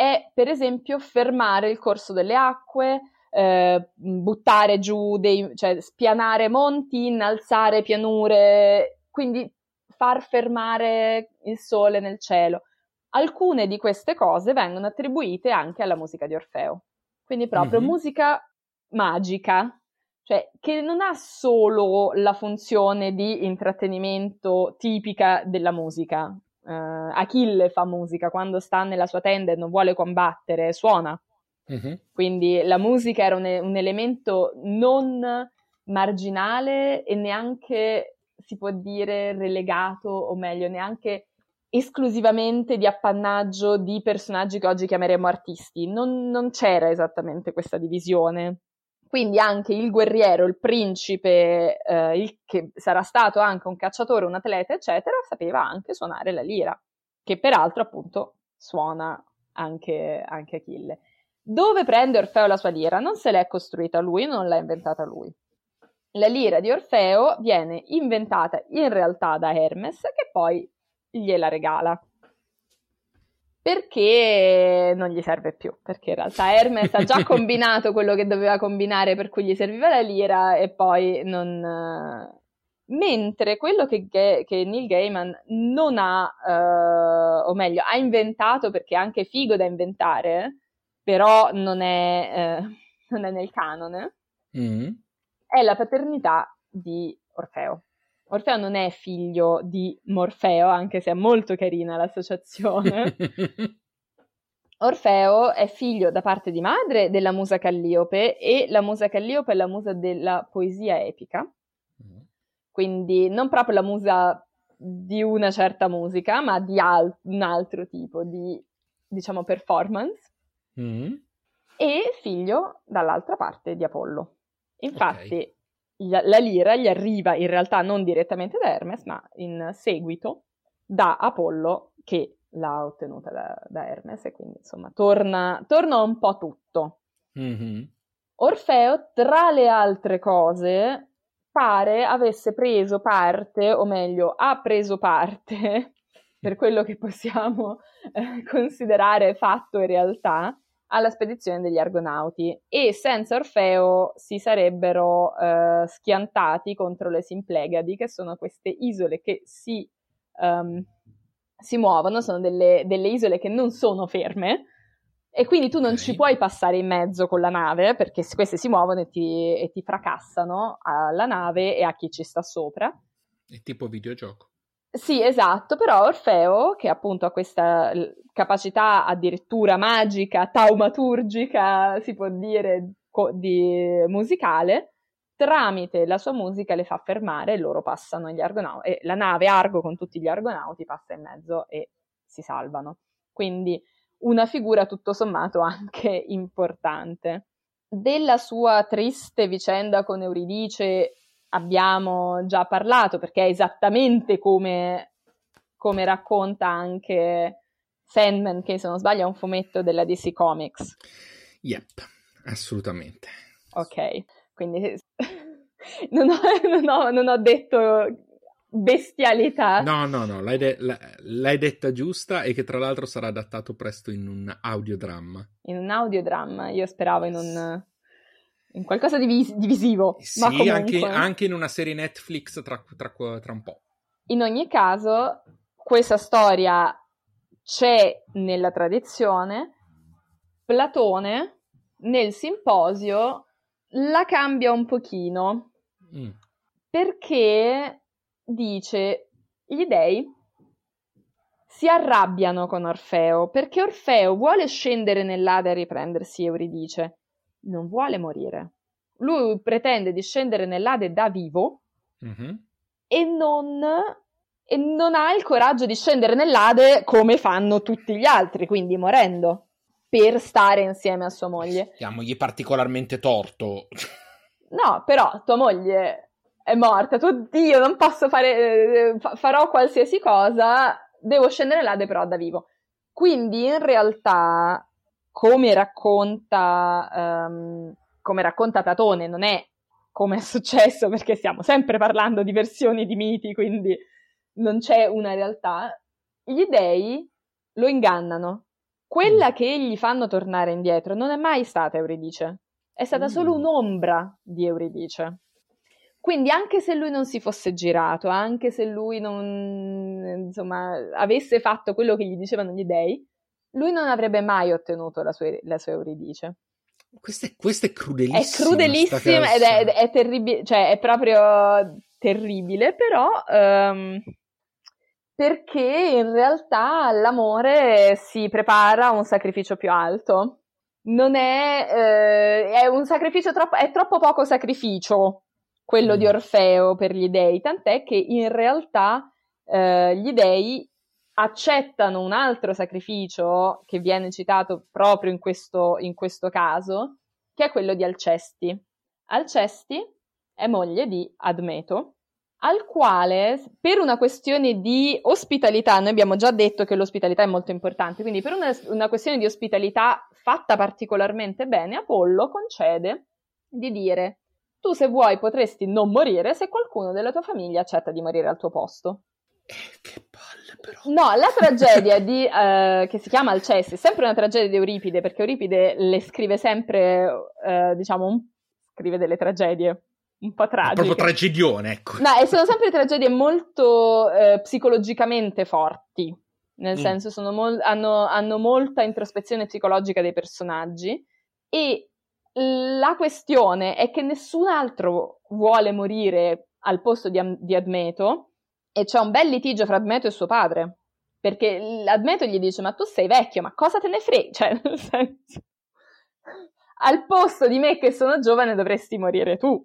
è per esempio fermare il corso delle acque, eh, buttare giù, dei, cioè spianare monti, innalzare pianure, quindi far fermare il sole nel cielo. Alcune di queste cose vengono attribuite anche alla musica di Orfeo, quindi proprio mm-hmm. musica magica, cioè che non ha solo la funzione di intrattenimento tipica della musica, Uh, Achille fa musica quando sta nella sua tenda e non vuole combattere, suona. Uh-huh. Quindi la musica era un, un, elemento non marginale e neanche si può dire relegato, o meglio, neanche esclusivamente di appannaggio di personaggi che oggi chiameremo artisti. Non, non c'era esattamente questa divisione. Quindi anche il guerriero, il principe, eh, il, che sarà stato anche un cacciatore, un atleta, eccetera, sapeva anche suonare la lira, che peraltro appunto suona anche, anche Achille. Dove prende Orfeo la sua lira? Non se l'è costruita lui, non l'ha inventata lui. La lira di Orfeo viene inventata in realtà da Hermes, che poi gliela regala perché non gli serve più, perché in realtà Hermes ha già combinato quello che doveva combinare per cui gli serviva la lira e poi non... Mentre quello che, che Neil Gaiman non ha, uh, o meglio, ha inventato perché è anche figo da inventare, però non è, uh, non è nel canone, mm. è la paternità di Orfeo. Orfeo non è figlio di Morfeo, anche se è molto carina l'associazione. Orfeo è figlio da parte di madre della musa Calliope e la musa Calliope è la musa della poesia epica, mm. quindi non proprio la musa di una certa musica, ma di al- un altro tipo di, diciamo, performance. Mm. E figlio dall'altra parte di Apollo. Infatti, okay la lira gli arriva in realtà non direttamente da Hermes, ma in seguito da Apollo che l'ha ottenuta da, da Hermes e quindi insomma torna, torna un po' tutto. Mm-hmm. Orfeo, tra le altre cose, pare avesse preso parte, o meglio, ha preso parte per quello che possiamo eh, considerare fatto e realtà, alla spedizione degli Argonauti e senza Orfeo si sarebbero eh, schiantati contro le Simplegadi, che sono queste isole che si, um, si muovono, sono delle, delle, isole che non sono ferme e quindi tu non ci puoi passare in mezzo con la nave perché queste si muovono e ti, e ti fracassano alla nave e a chi ci sta sopra. È tipo videogioco. Sì, esatto, però Orfeo, che appunto ha questa capacità addirittura magica, taumaturgica, si può dire, co- di musicale, tramite la sua musica le fa fermare e loro passano gli argonauti, e la nave Argo con tutti gli argonauti passa in mezzo e si salvano. Quindi una figura tutto sommato anche importante. Della sua triste vicenda con Euridice abbiamo già parlato perché è esattamente come, come racconta anche Sandman, che se non sbaglio è un fumetto della DC Comics. Yep, assolutamente. Ok, quindi non ho, non ho, non ho detto bestialità. No, no, no, l'hai, de- l'hai, detta giusta e che tra l'altro sarà adattato presto in un audiodramma. In un audiodramma, io speravo in un in qualcosa di, vis- di visivo. Sì, anche, anche, in una serie Netflix tra, tra, tra un po'. In ogni caso, questa storia c'è nella tradizione. Platone nel simposio la cambia un pochino mm. perché dice gli dei si arrabbiano con Orfeo perché Orfeo vuole scendere nell'Ade e riprendersi Euridice non vuole morire. Lui pretende di scendere nell'Ade da vivo mm-hmm. e, non, e non ha il coraggio di scendere nell'Ade come fanno tutti gli altri, quindi morendo, per stare insieme a sua moglie. Diamogli particolarmente torto. No, però tua moglie è morta, tuo Dio, non posso fare, farò qualsiasi cosa, devo scendere nell'Ade però da vivo. Quindi in realtà come racconta, um, come racconta Platone, non è come è successo perché stiamo sempre parlando di versioni di miti, quindi non c'è una realtà, gli dei lo ingannano. Quella mm. che gli fanno tornare indietro non è mai stata Euridice, è stata mm. solo un'ombra di Euridice. Quindi anche se lui non si fosse girato, anche se lui non insomma, avesse fatto quello che gli dicevano gli dei, lui non avrebbe mai ottenuto la sua, la sua Euridice. Questo è, questo è crudelissimo. È crudelissimo ed è, è terribile, cioè è proprio terribile, però um, perché in realtà l'amore si prepara a un sacrificio più alto. Non è, eh, è un sacrificio troppo, è troppo poco sacrificio quello mm. di Orfeo per gli dei, tant'è che in realtà eh, gli dei accettano un altro sacrificio che viene citato proprio in questo, in questo caso, che è quello di Alcesti. Alcesti è moglie di Admeto, al quale, per una questione di ospitalità, noi abbiamo già detto che l'ospitalità è molto importante, quindi per una, una questione di ospitalità fatta particolarmente bene, Apollo concede di dire tu se vuoi potresti non morire se qualcuno della tua famiglia accetta di morire al tuo posto. Eh, che palle però. No, la tragedia di, uh, che si chiama Alcesti è sempre una tragedia di Euripide, perché Euripide le scrive sempre, uh, diciamo, scrive delle tragedie un po' tragiche. Proprio tragedione, ecco. No, e sono sempre tragedie molto uh, psicologicamente forti, nel mm. senso mol- hanno, hanno molta introspezione psicologica dei personaggi e la questione è che nessun altro vuole morire al posto di, di Admeto e c'è un bel litigio fra Admeto e suo padre. Perché Admeto gli dice: Ma tu sei vecchio, ma cosa te ne frega? Cioè, nel senso, al posto di me che sono giovane dovresti morire tu.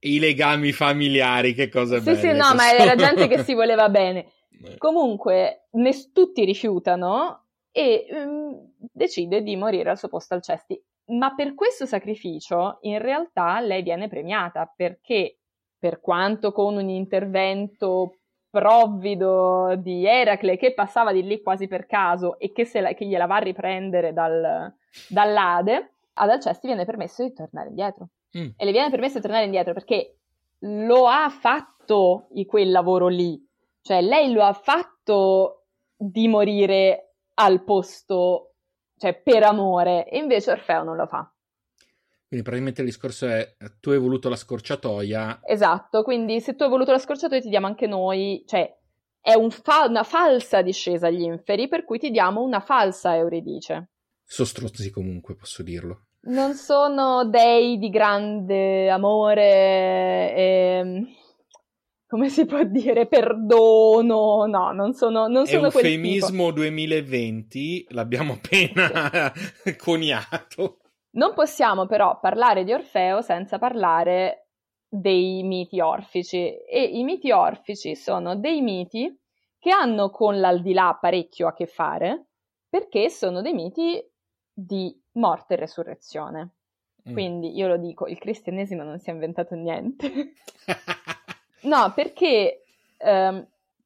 I legami familiari, che cosa sì, belle. Sì, sì, no, ma era gente che si voleva bene. Comunque, ne, tutti rifiutano e um, decide di morire al suo posto al cesti. Ma per questo sacrificio, in realtà, lei viene premiata perché, per quanto con un intervento provvido di Eracle che passava di lì quasi per caso e che, se la, che gliela va a riprendere dal, dall'Ade, ad Alcesti viene permesso di tornare indietro. Mm. E le viene permesso di tornare indietro perché lo ha fatto quel lavoro lì. Cioè, lei lo ha fatto di morire al posto, cioè per amore, e invece Orfeo non lo fa. Quindi praticamente il discorso è tu hai voluto la scorciatoia. Esatto, quindi se tu hai voluto la scorciatoia ti diamo anche noi, cioè è un fa- una falsa discesa agli inferi per cui ti diamo una falsa Euridice. Sostrozzi comunque, posso dirlo. Non sono dei di grande amore e come si può dire, perdono, no, non sono, non sono Eufemismo 2020, l'abbiamo appena coniato. Non possiamo però parlare di Orfeo senza parlare dei miti orfici e i miti orfici sono dei miti che hanno con l'aldilà parecchio a che fare perché sono dei miti di morte e resurrezione. Mm. Quindi io lo dico, il cristianesimo non si è inventato niente. no, perché um,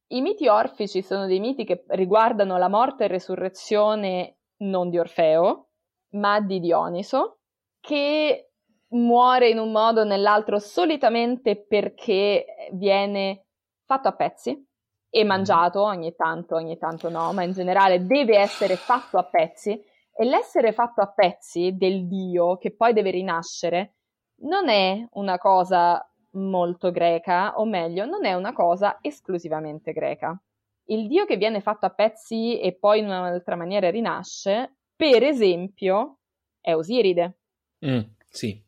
i miti orfici sono dei miti che riguardano la morte e resurrezione non di Orfeo, ma di Dioniso, che muore in un modo o nell'altro solitamente perché viene fatto a pezzi e mangiato ogni tanto, ogni tanto no, ma in generale deve essere fatto a pezzi e l'essere fatto a pezzi del Dio che poi deve rinascere non è una cosa molto greca, o meglio, non è una cosa esclusivamente greca. Il Dio che viene fatto a pezzi e poi in un'altra maniera rinasce per esempio, è Osiride. Mm, sì.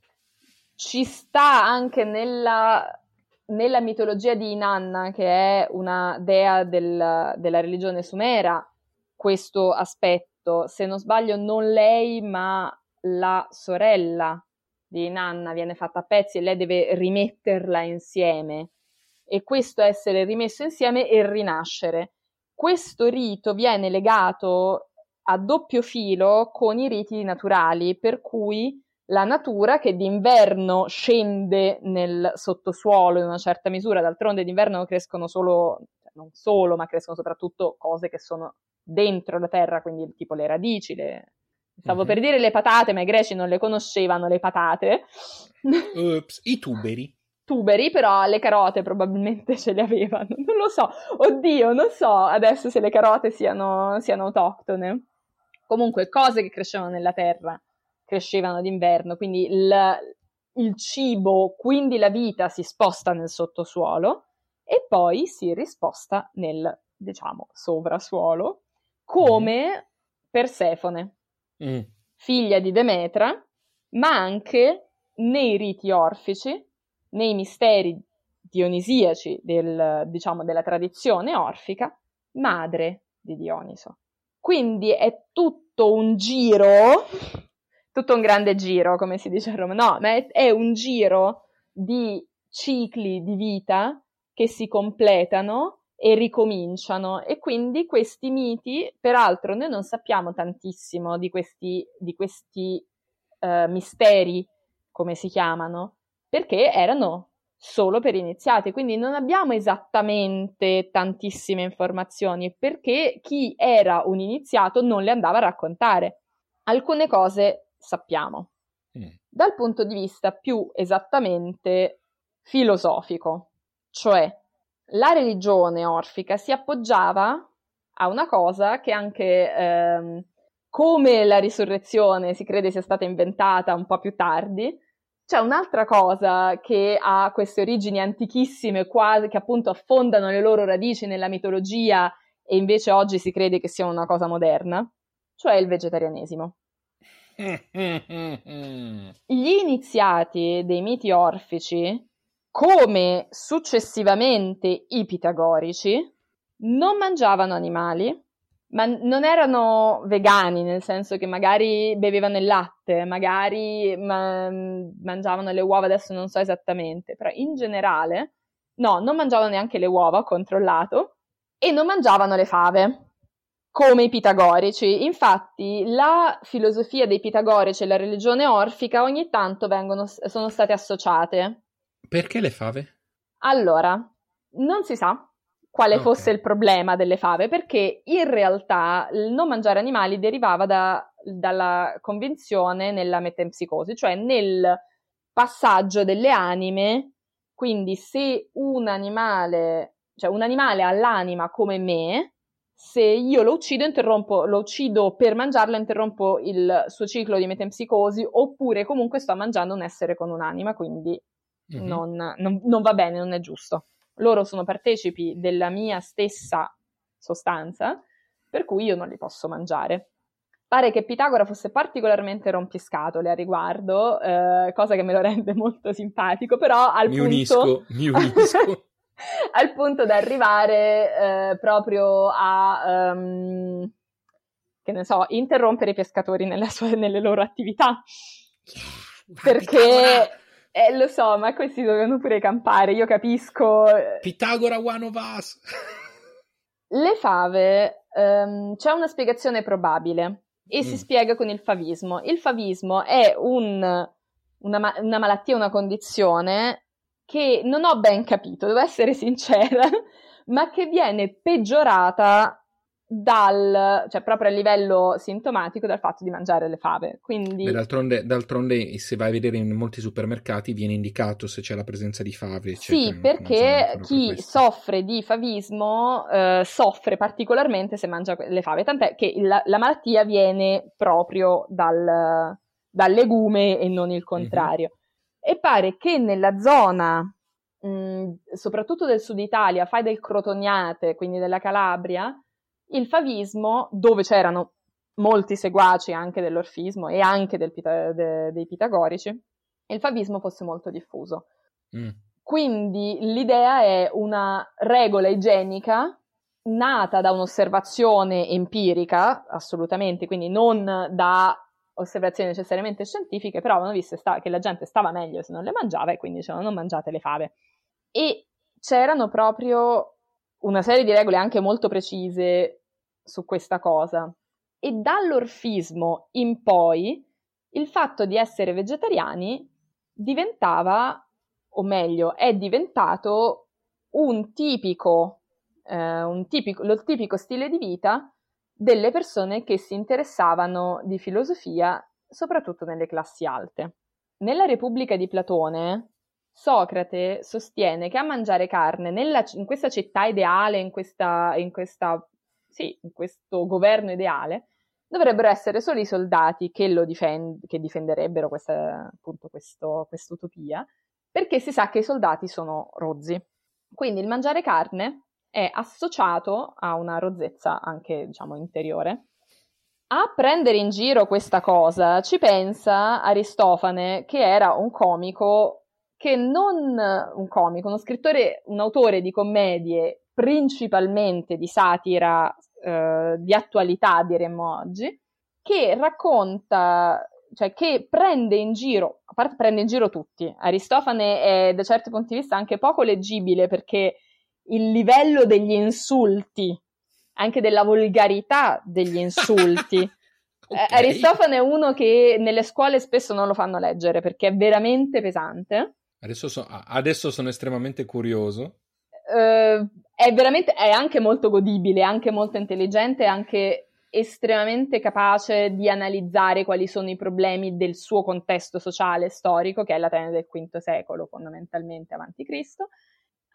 Ci sta anche nella, nella, mitologia di Inanna, che è una dea del, della religione sumera, questo aspetto. Se non sbaglio, non lei, ma la sorella di Inanna viene fatta a pezzi e lei deve rimetterla insieme. E questo essere rimesso insieme e rinascere. Questo rito viene legato a doppio filo con i riti naturali, per cui la natura che d'inverno scende nel sottosuolo in una certa misura, d'altronde d'inverno crescono solo, cioè non solo, ma crescono soprattutto cose che sono dentro la terra, quindi tipo le radici, le... stavo mm-hmm. per dire le patate, ma i greci non le conoscevano le patate. Ups, i tuberi. Tuberi, però le carote probabilmente ce le avevano, non lo so, oddio, non so adesso se le carote siano, siano autoctone comunque cose che crescevano nella terra crescevano d'inverno, quindi il, il cibo, quindi la vita si sposta nel sottosuolo e poi si risposta nel, diciamo, sovrasuolo, come mm. Persefone, mm. figlia di Demetra, ma anche nei riti orfici, nei misteri dionisiaci del, diciamo, della tradizione orfica, madre di Dioniso. Quindi è tutto un giro, tutto un grande giro, come si dice a Roma, no, ma è, è un giro di cicli di vita che si completano e ricominciano. E quindi questi miti, peraltro noi non sappiamo tantissimo di questi, di questi uh, misteri, come si chiamano, perché erano solo per iniziati, quindi non abbiamo esattamente tantissime informazioni perché chi era un iniziato non le andava a raccontare. Alcune cose sappiamo. Mm. Dal punto di vista più esattamente filosofico, cioè la religione orfica si appoggiava a una cosa che anche ehm, come la risurrezione si crede sia stata inventata un po' più tardi, c'è un'altra cosa che ha queste origini antichissime, quasi che appunto affondano le loro radici nella mitologia e invece oggi si crede che sia una cosa moderna, cioè il vegetarianesimo. Gli iniziati dei miti orfici, come successivamente i pitagorici, non mangiavano animali, ma non erano vegani, nel senso che magari bevevano il latte, magari ma- mangiavano le uova, adesso non so esattamente, però in generale no, non mangiavano neanche le uova, ho controllato, e non mangiavano le fave, come i pitagorici. Infatti la filosofia dei pitagorici e la religione orfica ogni tanto vengono, sono state associate. Perché le fave? Allora, non si sa, quale okay. fosse il problema delle fave, perché in realtà il non mangiare animali derivava da, dalla convinzione nella metempsicosi, cioè nel passaggio delle anime, quindi se un animale, cioè un animale ha l'anima come me, se io lo uccido, interrompo, lo uccido per mangiarlo, interrompo il suo ciclo di metempsicosi, oppure comunque sto mangiando un essere con un'anima, quindi mm-hmm. non, non, non va bene, non è giusto. Loro sono partecipi della mia stessa sostanza, per cui io non li posso mangiare. Pare che Pitagora fosse particolarmente rompiscatole a riguardo, eh, cosa che me lo rende molto simpatico, però al mi punto... Unisco, mi unisco. al punto da arrivare eh, proprio a, um, che ne so, interrompere i pescatori sua, nelle loro attività. Perché, eh, lo so, ma questi dovevano pure campare, io capisco. Pitagora one of us! Le fave, um, c'è una spiegazione probabile e mm. si spiega con il favismo. Il favismo è un, una, una malattia, una condizione che non ho ben capito, devo essere sincera, ma che viene peggiorata dal, cioè proprio a livello sintomatico dal fatto di mangiare le fave. Quindi... Beh, d'altronde, d'altronde, se vai a vedere in molti supermercati viene indicato se c'è la presenza di fave. Eccetera, sì, perché chi per soffre di favismo eh, soffre particolarmente se mangia le fave, tant'è che la, la malattia viene proprio dal, dal, legume e non il contrario. Mm-hmm e pare che nella zona, mh, soprattutto del sud Italia, fai del Crotoniate, quindi della Calabria, il favismo, dove c'erano molti seguaci anche dell'orfismo e anche del pita- de- dei pitagorici, il favismo fosse molto diffuso. Mm. Quindi l'idea è una regola igienica nata da un'osservazione empirica, assolutamente, quindi non da osservazioni necessariamente scientifiche, però avevano visto sta- che la gente stava meglio se non le mangiava e quindi dicevano non mangiate le fave. E c'erano proprio una serie di regole anche molto precise su questa cosa. E dall'orfismo in poi il fatto di essere vegetariani diventava, o meglio, è diventato un tipico, eh, un tipico, lo tipico stile di vita delle persone che si interessavano di filosofia, soprattutto nelle classi alte. Nella Repubblica di Platone, Socrate sostiene che a mangiare carne nella, in questa città ideale, in, questa, in, questa, sì, in questo governo ideale, dovrebbero essere solo i soldati che, difend- che difenderebbero questa, appunto questo, utopia, perché si sa che i soldati sono rozzi. Quindi il mangiare carne è associato a una rozzezza anche, diciamo, interiore. A prendere in giro questa cosa ci pensa Aristofane, che era un comico che non un comico, uno scrittore, un autore di commedie principalmente di satira eh, di attualità, diremmo oggi, che racconta, cioè che prende in giro, a parte prende in giro tutti. Aristofane è da certi punti di vista anche poco leggibile perché il livello degli insulti, anche della volgarità degli insulti. okay. eh, Aristofane è uno che nelle scuole spesso non lo fanno leggere perché è veramente pesante. Adesso, so, adesso sono estremamente curioso. Uh, è veramente, è anche molto godibile, anche molto intelligente, anche estremamente capace di analizzare quali sono i problemi del suo contesto sociale storico, che è l'Atene del V secolo, fondamentalmente avanti Cristo.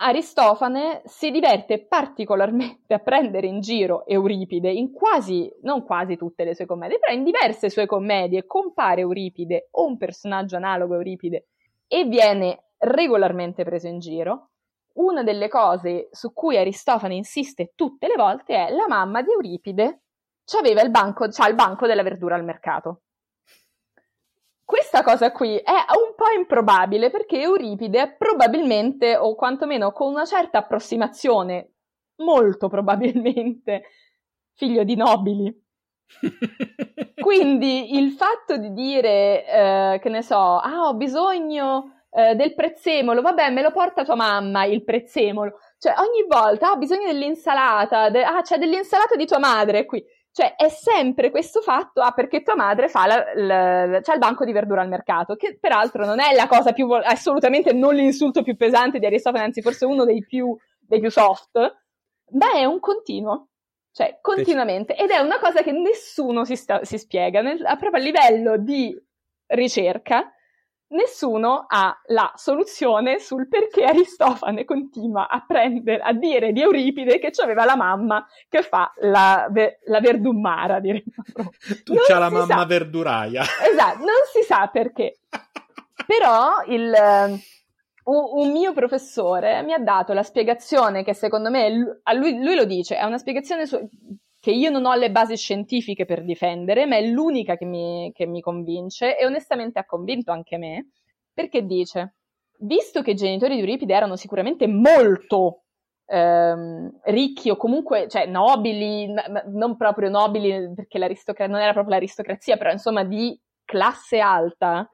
Aristofane si diverte particolarmente a prendere in giro Euripide in quasi, non quasi tutte le sue commedie, però in diverse sue commedie compare Euripide o un personaggio analogo a Euripide e viene regolarmente preso in giro. Una delle cose su cui Aristofane insiste tutte le volte è la mamma di Euripide c'aveva il banco, c'ha il banco della verdura al mercato. Questa cosa qui è un po' improbabile perché Euripide probabilmente, o quantomeno con una certa approssimazione, molto probabilmente, figlio di nobili. Quindi il fatto di dire, eh, che ne so, ah, ho bisogno eh, del prezzemolo, vabbè, me lo porta tua mamma il prezzemolo. Cioè, ogni volta, ah, ho bisogno dell'insalata, de- ah, c'è dell'insalata di tua madre qui. Cioè è sempre questo fatto, ah perché tua madre fa la, la, c'ha il banco di verdura al mercato, che peraltro non è la cosa più, assolutamente non l'insulto più pesante di Aristofane, anzi forse uno dei più, dei più soft, ma è un continuo. Cioè, continuamente. Ed è una cosa che nessuno si, sta, si spiega, nel, proprio a livello di ricerca, nessuno ha la soluzione sul perché Aristofane continua a prendere, a dire di Euripide che aveva la mamma che fa la, la verdummara, diremmo. Tu c'ha la mamma sa. verduraia. Esatto, non si sa perché. Però il, un, un, mio professore mi ha dato la spiegazione che secondo me, lui, lui lo dice, è una spiegazione su, che io non ho le basi scientifiche per difendere, ma è l'unica che mi, che mi convince e onestamente ha convinto anche me, perché dice, visto che i genitori di Euripide erano sicuramente molto ehm, ricchi o comunque, cioè nobili, non proprio nobili perché non era proprio l'aristocrazia, però insomma di classe alta,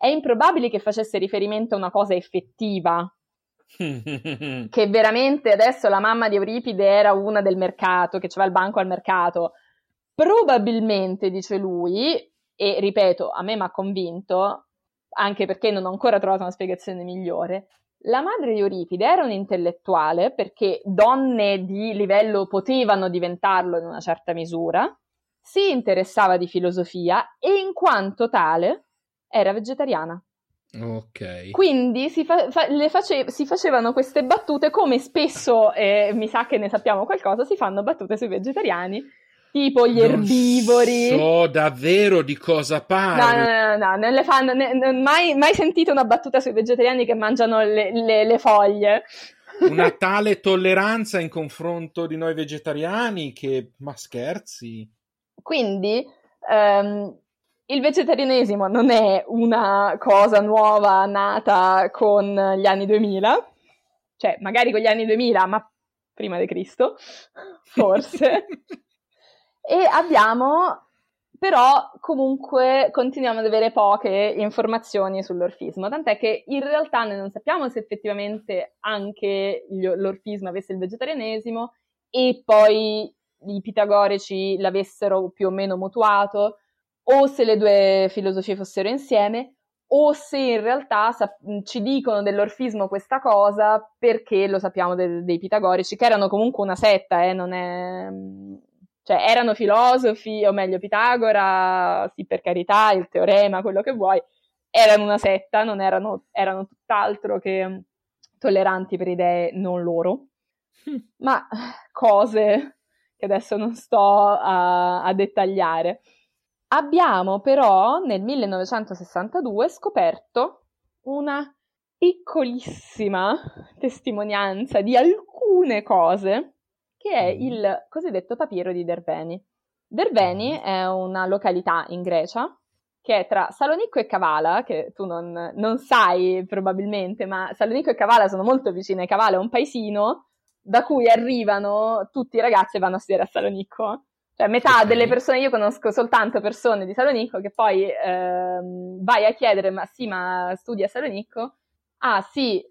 è improbabile che facesse riferimento a una cosa effettiva che veramente adesso la mamma di Euripide era una del mercato, che aveva il banco al mercato. Probabilmente, dice lui, e ripeto, a me mi ha convinto, anche perché non ho ancora trovato una spiegazione migliore, la madre di Euripide era un'intellettuale perché donne di livello potevano diventarlo in una certa misura, si interessava di filosofia e in quanto tale era vegetariana. Ok. Quindi si, fa, fa, face, si, facevano queste battute come spesso, eh, mi sa che ne sappiamo qualcosa, si fanno battute sui vegetariani, tipo gli non erbivori. so davvero di cosa parli. No, no, no, no, non le fanno, ne, non mai, mai sentito una battuta sui vegetariani che mangiano le, le, le foglie. Una tale tolleranza in confronto di noi vegetariani che, ma scherzi. Quindi, um, il vegetarianesimo non è una cosa nuova nata con gli anni 2000, cioè magari con gli anni 2000, ma prima di Cristo, forse. e abbiamo però comunque continuiamo ad avere poche informazioni sull'orfismo, tant'è che in realtà noi non sappiamo se effettivamente anche l'orfismo avesse il vegetarianesimo e poi i pitagorici l'avessero più o meno mutuato, o se le due filosofie fossero insieme, o se in realtà sap- ci dicono dell'orfismo questa cosa perché lo sappiamo de- dei pitagorici, che erano comunque una setta, eh, non è... cioè erano filosofi, o meglio Pitagora, sì per carità, il teorema, quello che vuoi, erano una setta, non erano, erano tutt'altro che tolleranti per idee non loro, ma cose che adesso non sto a, a dettagliare. Abbiamo però nel 1962 scoperto una piccolissima testimonianza di alcune cose che è mm. il cosiddetto papiro di Derveni. Derveni mm. è una località in Grecia che è tra Salonicco e Cavala, che tu non, non sai probabilmente, ma Salonicco e Cavala sono molto vicine. Cavala è un paesino da cui arrivano tutti i ragazzi e vanno a studiare a Salonicco. Cioè, metà okay. delle persone, io conosco soltanto persone di Salonicco che poi ehm, vai a chiedere, ma sì, ma studi a Salonicco? Ah, sì,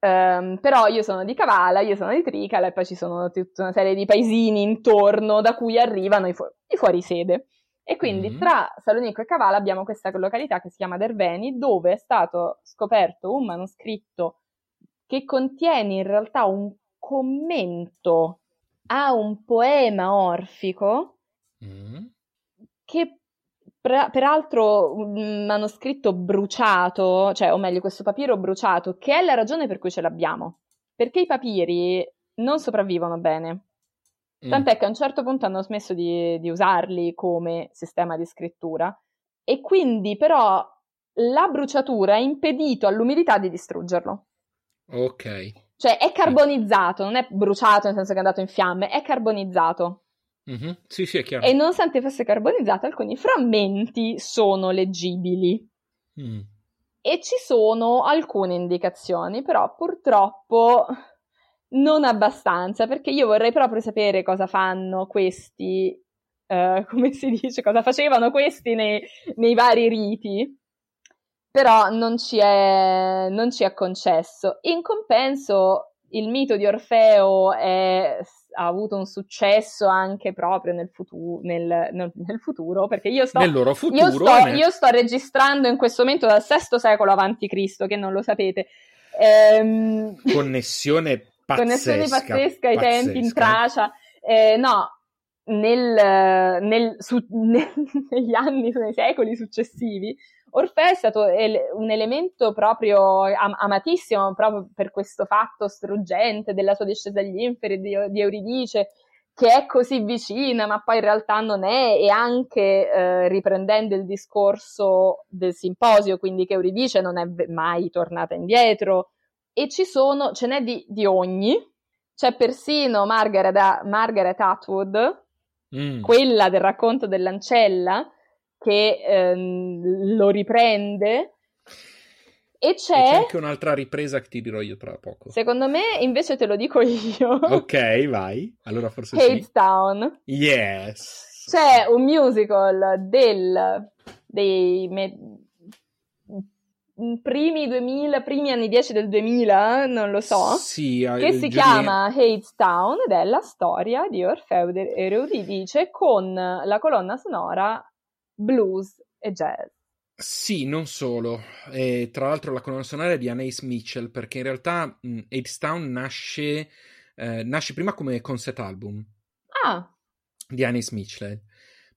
ehm, però io sono di Cavala, io sono di Tricala e poi ci sono tutta una serie di paesini intorno da cui arrivano i, fu- i fuorisede. E quindi mm-hmm. tra Salonicco e Cavala abbiamo questa località che si chiama Derveni, dove è stato scoperto un manoscritto che contiene in realtà un commento a un poema orfico Mm. Che per, peraltro un manoscritto bruciato, cioè o meglio questo papiro bruciato, che è la ragione per cui ce l'abbiamo. Perché i papiri non sopravvivono bene. Mm. Tant'è che a un certo punto hanno smesso di, di usarli come sistema di scrittura e quindi però la bruciatura ha impedito all'umidità di distruggerlo. Ok. Cioè è carbonizzato, non è bruciato nel senso che è andato in fiamme, è carbonizzato. Mm-hmm. Sì, sì, è chiaro. E nonostante fosse carbonizzato, alcuni frammenti sono leggibili. Mm. E ci sono alcune indicazioni, però purtroppo non abbastanza, perché io vorrei proprio sapere cosa fanno questi, uh, come si dice, cosa facevano questi nei, nei vari riti, però non ci, è, non ci è concesso. In compenso, il mito di Orfeo è ha avuto un successo anche proprio nel, futu- nel, nel, nel futuro, perché io sto, nel loro futuro, io sto, io sto registrando in questo momento dal VI secolo avanti Cristo, che non lo sapete. Ehm... Connessione pazzesca. Connessione pazzesca ai tempi in Tracia. Eh, no, nel, nel, su, nel, negli anni, nei secoli successivi, Orfeo è stato un elemento proprio am- amatissimo proprio per questo fatto struggente della sua discesa agli inferi di, di Euridice, che è così vicina, ma poi in realtà non è, e anche eh, riprendendo il discorso del simposio, quindi che Euridice non è mai tornata indietro, e ci sono, ce n'è di, di ogni, c'è persino Margaret, Margaret Atwood, mm. quella del racconto dell'ancella, che ehm, lo riprende. E c'è... e c'è anche un'altra ripresa che ti dirò io tra poco. Secondo me, invece te lo dico io. ok, vai. Allora forse Hadestown. sì. Town. Yes. C'è un musical del, dei me, primi 2000, primi anni 10 del 2000, non lo so, sì, che si chiama Hadestown ed è la storia di Orfeo ed Euridice con la colonna sonora blues e jazz. Sì, non solo. E, tra l'altro la colonna sonora è di Anais Mitchell, perché in realtà mh, Town nasce, eh, nasce prima come concept album. Ah. Di Anais Mitchell.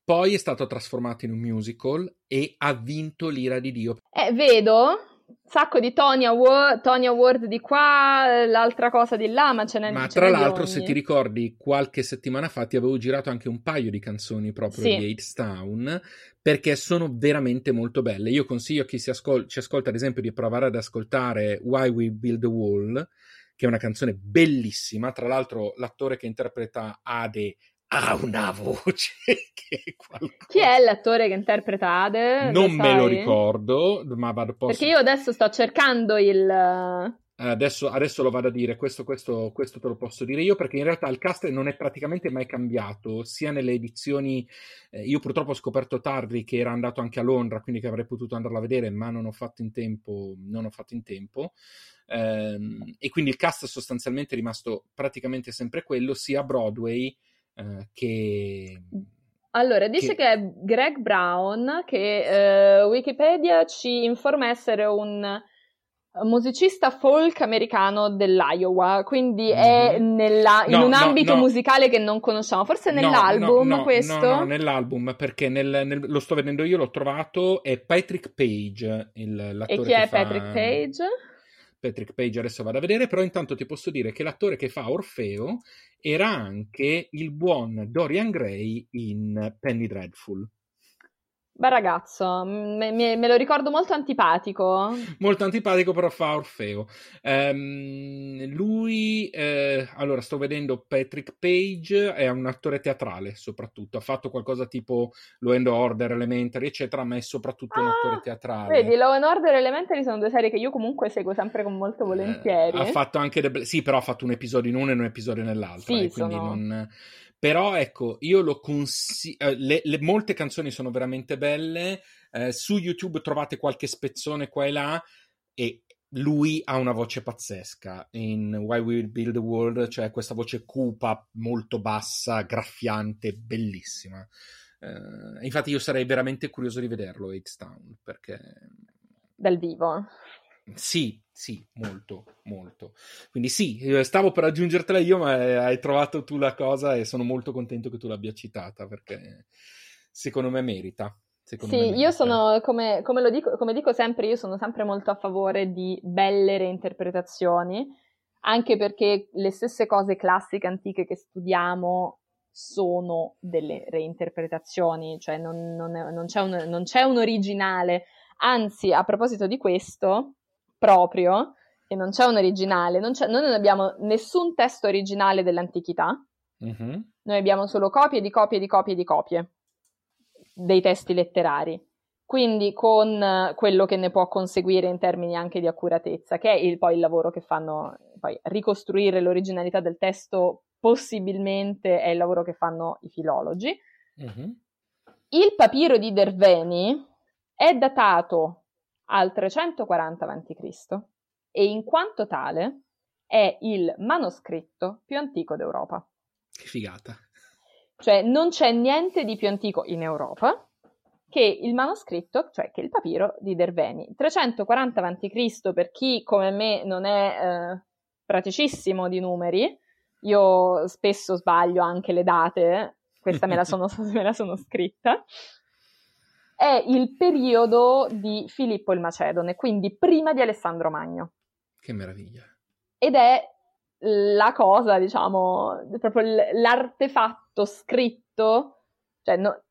Poi è stato trasformato in un musical e ha vinto l'ira di Dio. Eh, vedo, sacco di Tony Award, Tony Award di qua, l'altra cosa di là, ma ce n'è Ma ce tra l'altro, se ti ricordi, qualche settimana fa ti avevo girato anche un paio di canzoni proprio sì. di Town, perché sono veramente molto belle. Io consiglio a chi ascol- ci ascolta, ad esempio, di provare ad ascoltare Why We Build the Wall, che è una canzone bellissima. Tra l'altro, l'attore che interpreta Ade ha una voce che è qualcosa. Chi è l'attore che interpreta Ade? Non lo me lo ricordo, ma vado posso... Perché io adesso sto cercando il... Eh, adesso, adesso, lo vado a dire, questo, questo, questo, te lo posso dire io, perché in realtà il cast non è praticamente mai cambiato, sia nelle edizioni, eh, io purtroppo ho scoperto tardi che era andato anche a Londra, quindi che avrei potuto andarla a vedere, ma non ho fatto in tempo, non ho fatto in tempo. Eh, e quindi il cast sostanzialmente è rimasto praticamente sempre quello, sia a Broadway eh, che... Allora, dice che, che è Greg Brown, che eh, Wikipedia ci informa essere un musicista folk americano dell'Iowa, quindi è nella, in no, un ambito no. musicale che non conosciamo, forse nell'album no, questo? No, nell'album, perché nel, nel, lo sto vedendo io, l'ho trovato, è Patrick Page, il, l'attore E chi è fa... Patrick Page? Patrick Page adesso vado a vedere, però intanto ti posso dire che l'attore che fa Orfeo era anche il buon Dorian Gray in Penny Dreadful. Bel ragazzo, me, me, me, lo ricordo molto antipatico. Molto antipatico, però fa Orfeo. Um, lui, eh, allora sto vedendo Patrick Page, è un attore teatrale soprattutto, ha fatto qualcosa tipo Law and Order, Elementary, eccetera, ma è soprattutto ah, un attore teatrale. Vedi, Law and Order e Elementary sono due serie che io comunque seguo sempre con molto eh, volentieri. Eh, ha fatto anche, de- sì, però ha fatto un episodio in uno e un episodio nell'altro, sì, eh, quindi sono... non però ecco, io lo consiglio. Eh, le, le, molte canzoni sono veramente belle. Eh, su YouTube trovate qualche spezzone qua e là. E lui ha una voce pazzesca in Why We Build the World, cioè questa voce cupa, molto bassa, graffiante, bellissima. Eh, infatti, io sarei veramente curioso di vederlo, H Town, perché. Dal vivo. Sì, sì, molto, molto. Quindi sì, eh, stavo per aggiungertela io, ma eh, hai trovato tu la cosa e sono molto contento che tu l'abbia citata perché secondo me merita. Secondo sì, me io sono, come, come, lo dico, come dico sempre, io sono sempre molto a favore di belle reinterpretazioni, anche perché le stesse cose classiche, antiche che studiamo sono delle reinterpretazioni, cioè non, non, è, non, c'è, un, non c'è un originale. Anzi, a proposito di questo, proprio, e non c'è un originale, non c'è, noi non abbiamo nessun testo originale dell'antichità, mm-hmm. noi abbiamo solo copie di copie di copie di copie dei testi letterari. Quindi con quello che ne può conseguire in termini anche di accuratezza, che è il, poi il lavoro che fanno, poi ricostruire l'originalità del testo possibilmente è il lavoro che fanno i filologi. Mm-hmm. Il papiro di Derveni è datato al 340 a.C. e in quanto tale è il manoscritto più antico d'Europa. Che figata. Cioè non c'è niente di più antico in Europa che il manoscritto, cioè che il papiro di Derveni. 340 a.C. per chi come me non è eh, praticissimo di numeri, io spesso sbaglio anche le date, questa me la sono, me la sono scritta, è il periodo di Filippo il Macedone, quindi prima di Alessandro Magno. Che meraviglia. Ed è la cosa, diciamo, proprio l'artefatto scritto, cioè no,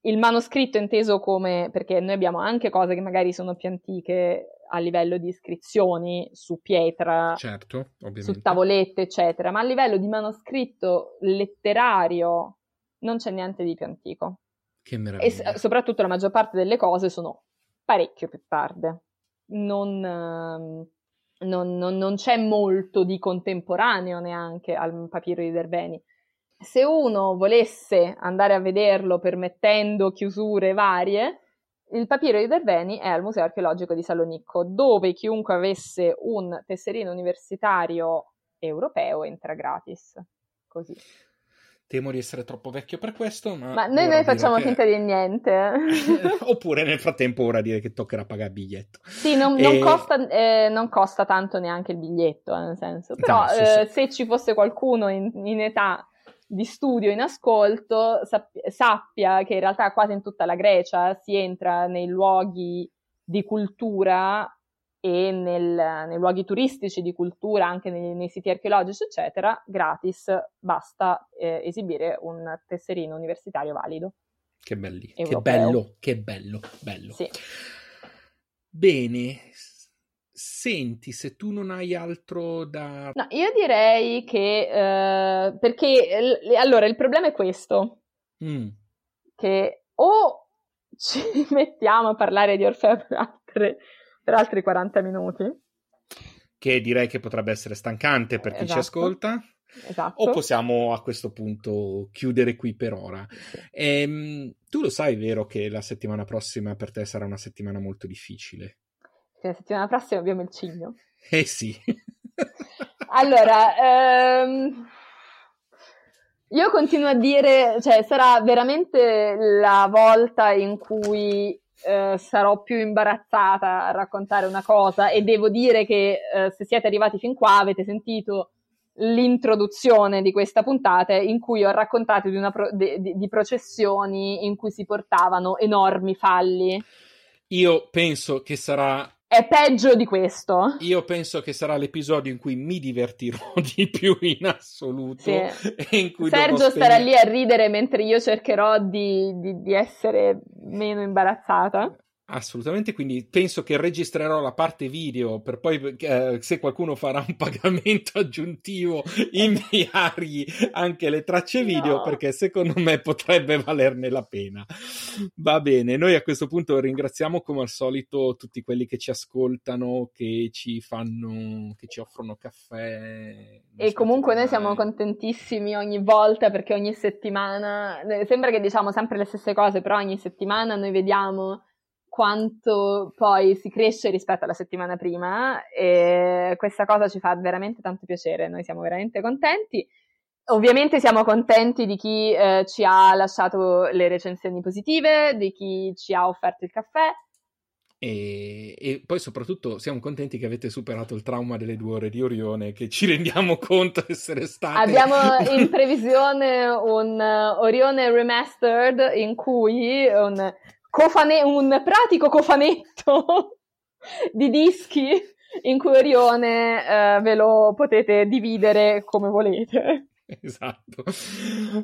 il manoscritto inteso come, perché noi abbiamo anche cose che magari sono più antiche a livello di iscrizioni su pietra, certo, su tavolette, eccetera, ma a livello di manoscritto letterario non c'è niente di più antico. Che meraviglia. E soprattutto la maggior parte delle cose sono parecchio più tarde. Non, ehm, non, non, non c'è molto di contemporaneo neanche al papiro di Derveni se uno volesse andare a vederlo permettendo chiusure varie, il papiro di Derveni è al Museo archeologico di Salonicco, dove chiunque avesse un tesserino universitario europeo entra gratis. Così. Temo di essere troppo vecchio per questo, ma... Ma noi, noi facciamo che... finta di niente. Oppure nel frattempo ora dire che toccherà pagare il biglietto. Sì, non, e... non, costa, eh, non costa, tanto neanche il biglietto, eh, nel senso. Però no, sì, eh, sì. se ci fosse qualcuno in, in età di studio in ascolto sappia, sappia che in realtà quasi in tutta la Grecia si entra nei luoghi di cultura e nel, nei luoghi turistici di cultura, anche nei, nei siti archeologici, eccetera, gratis, basta eh, esibire un tesserino universitario valido. Che belli, che bello, che bello, bello. Sì. Bene, Senti, se tu non hai altro da... No, io direi che... Eh, perché, l- allora, il problema è questo. Mm. Che o ci mettiamo a parlare di Orfeo per, altre, per altri 40 minuti. Che direi che potrebbe essere stancante per chi esatto. ci ascolta. Esatto. O possiamo a questo punto chiudere qui per ora. Sì. Ehm, tu lo sai, vero, che la settimana prossima per te sarà una settimana molto difficile? Che la settimana prossima abbiamo il cigno. Eh sì. allora, ehm, io continuo a dire, cioè sarà veramente la volta in cui eh, sarò più imbarazzata a raccontare una cosa e devo dire che eh, se siete arrivati fin qua avete sentito l'introduzione di questa puntata in cui ho raccontato di, pro- di, di processioni in cui si portavano enormi falli. Io penso che sarà è peggio di questo. Io penso che sarà l'episodio in cui mi divertirò di più in assoluto. Sì. In cui Sergio starà lì a ridere mentre io cercherò di, di, di essere meno imbarazzata. Assolutamente, quindi penso che registrerò la parte video per poi, eh, se qualcuno farà un pagamento aggiuntivo, inviargli anche le tracce video no. perché secondo me potrebbe valerne la pena. Va bene, noi a questo punto ringraziamo come al solito tutti quelli che ci ascoltano, che ci fanno, che ci offrono caffè. E comunque noi siamo contentissimi ogni volta perché ogni settimana, eh, sembra che diciamo sempre le stesse cose, però ogni settimana noi vediamo quanto poi si cresce rispetto alla settimana prima e questa cosa ci fa veramente tanto piacere, noi siamo veramente contenti. Ovviamente siamo contenti di chi eh, ci ha lasciato le recensioni positive, di chi ci ha offerto il caffè. E, e, poi soprattutto siamo contenti che avete superato il trauma delle due ore di Orione, che ci rendiamo conto essere state. Abbiamo in previsione un uh, Orione Remastered in cui un cofane- un pratico cofanetto di dischi in cui Orione eh, ve lo potete dividere come volete. Esatto,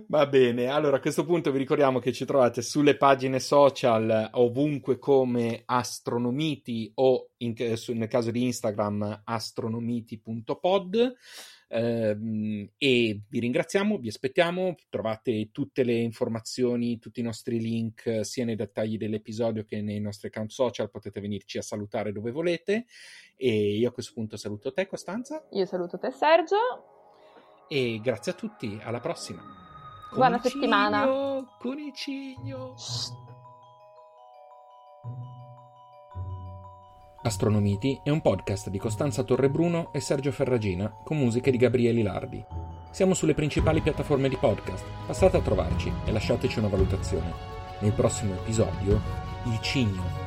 va bene. Allora a questo punto vi ricordiamo che ci trovate sulle pagine social ovunque come Astronomiti o in, nel caso di Instagram astronomiti.pod. Uh, e vi ringraziamo, vi aspettiamo, trovate tutte le informazioni, tutti i nostri link sia nei dettagli dell'episodio che nei nostri account social, potete venirci a salutare dove volete e io a questo punto saluto te Costanza. Io saluto te Sergio. E grazie a tutti, alla prossima. Buona settimana. Cunicigno. Astronomiti è un podcast di Costanza Torrebruno e Sergio Ferragina con musiche di Gabriele Lardi. Siamo sulle principali piattaforme di podcast. Passate a trovarci e lasciateci una valutazione. Nel prossimo episodio, il cigno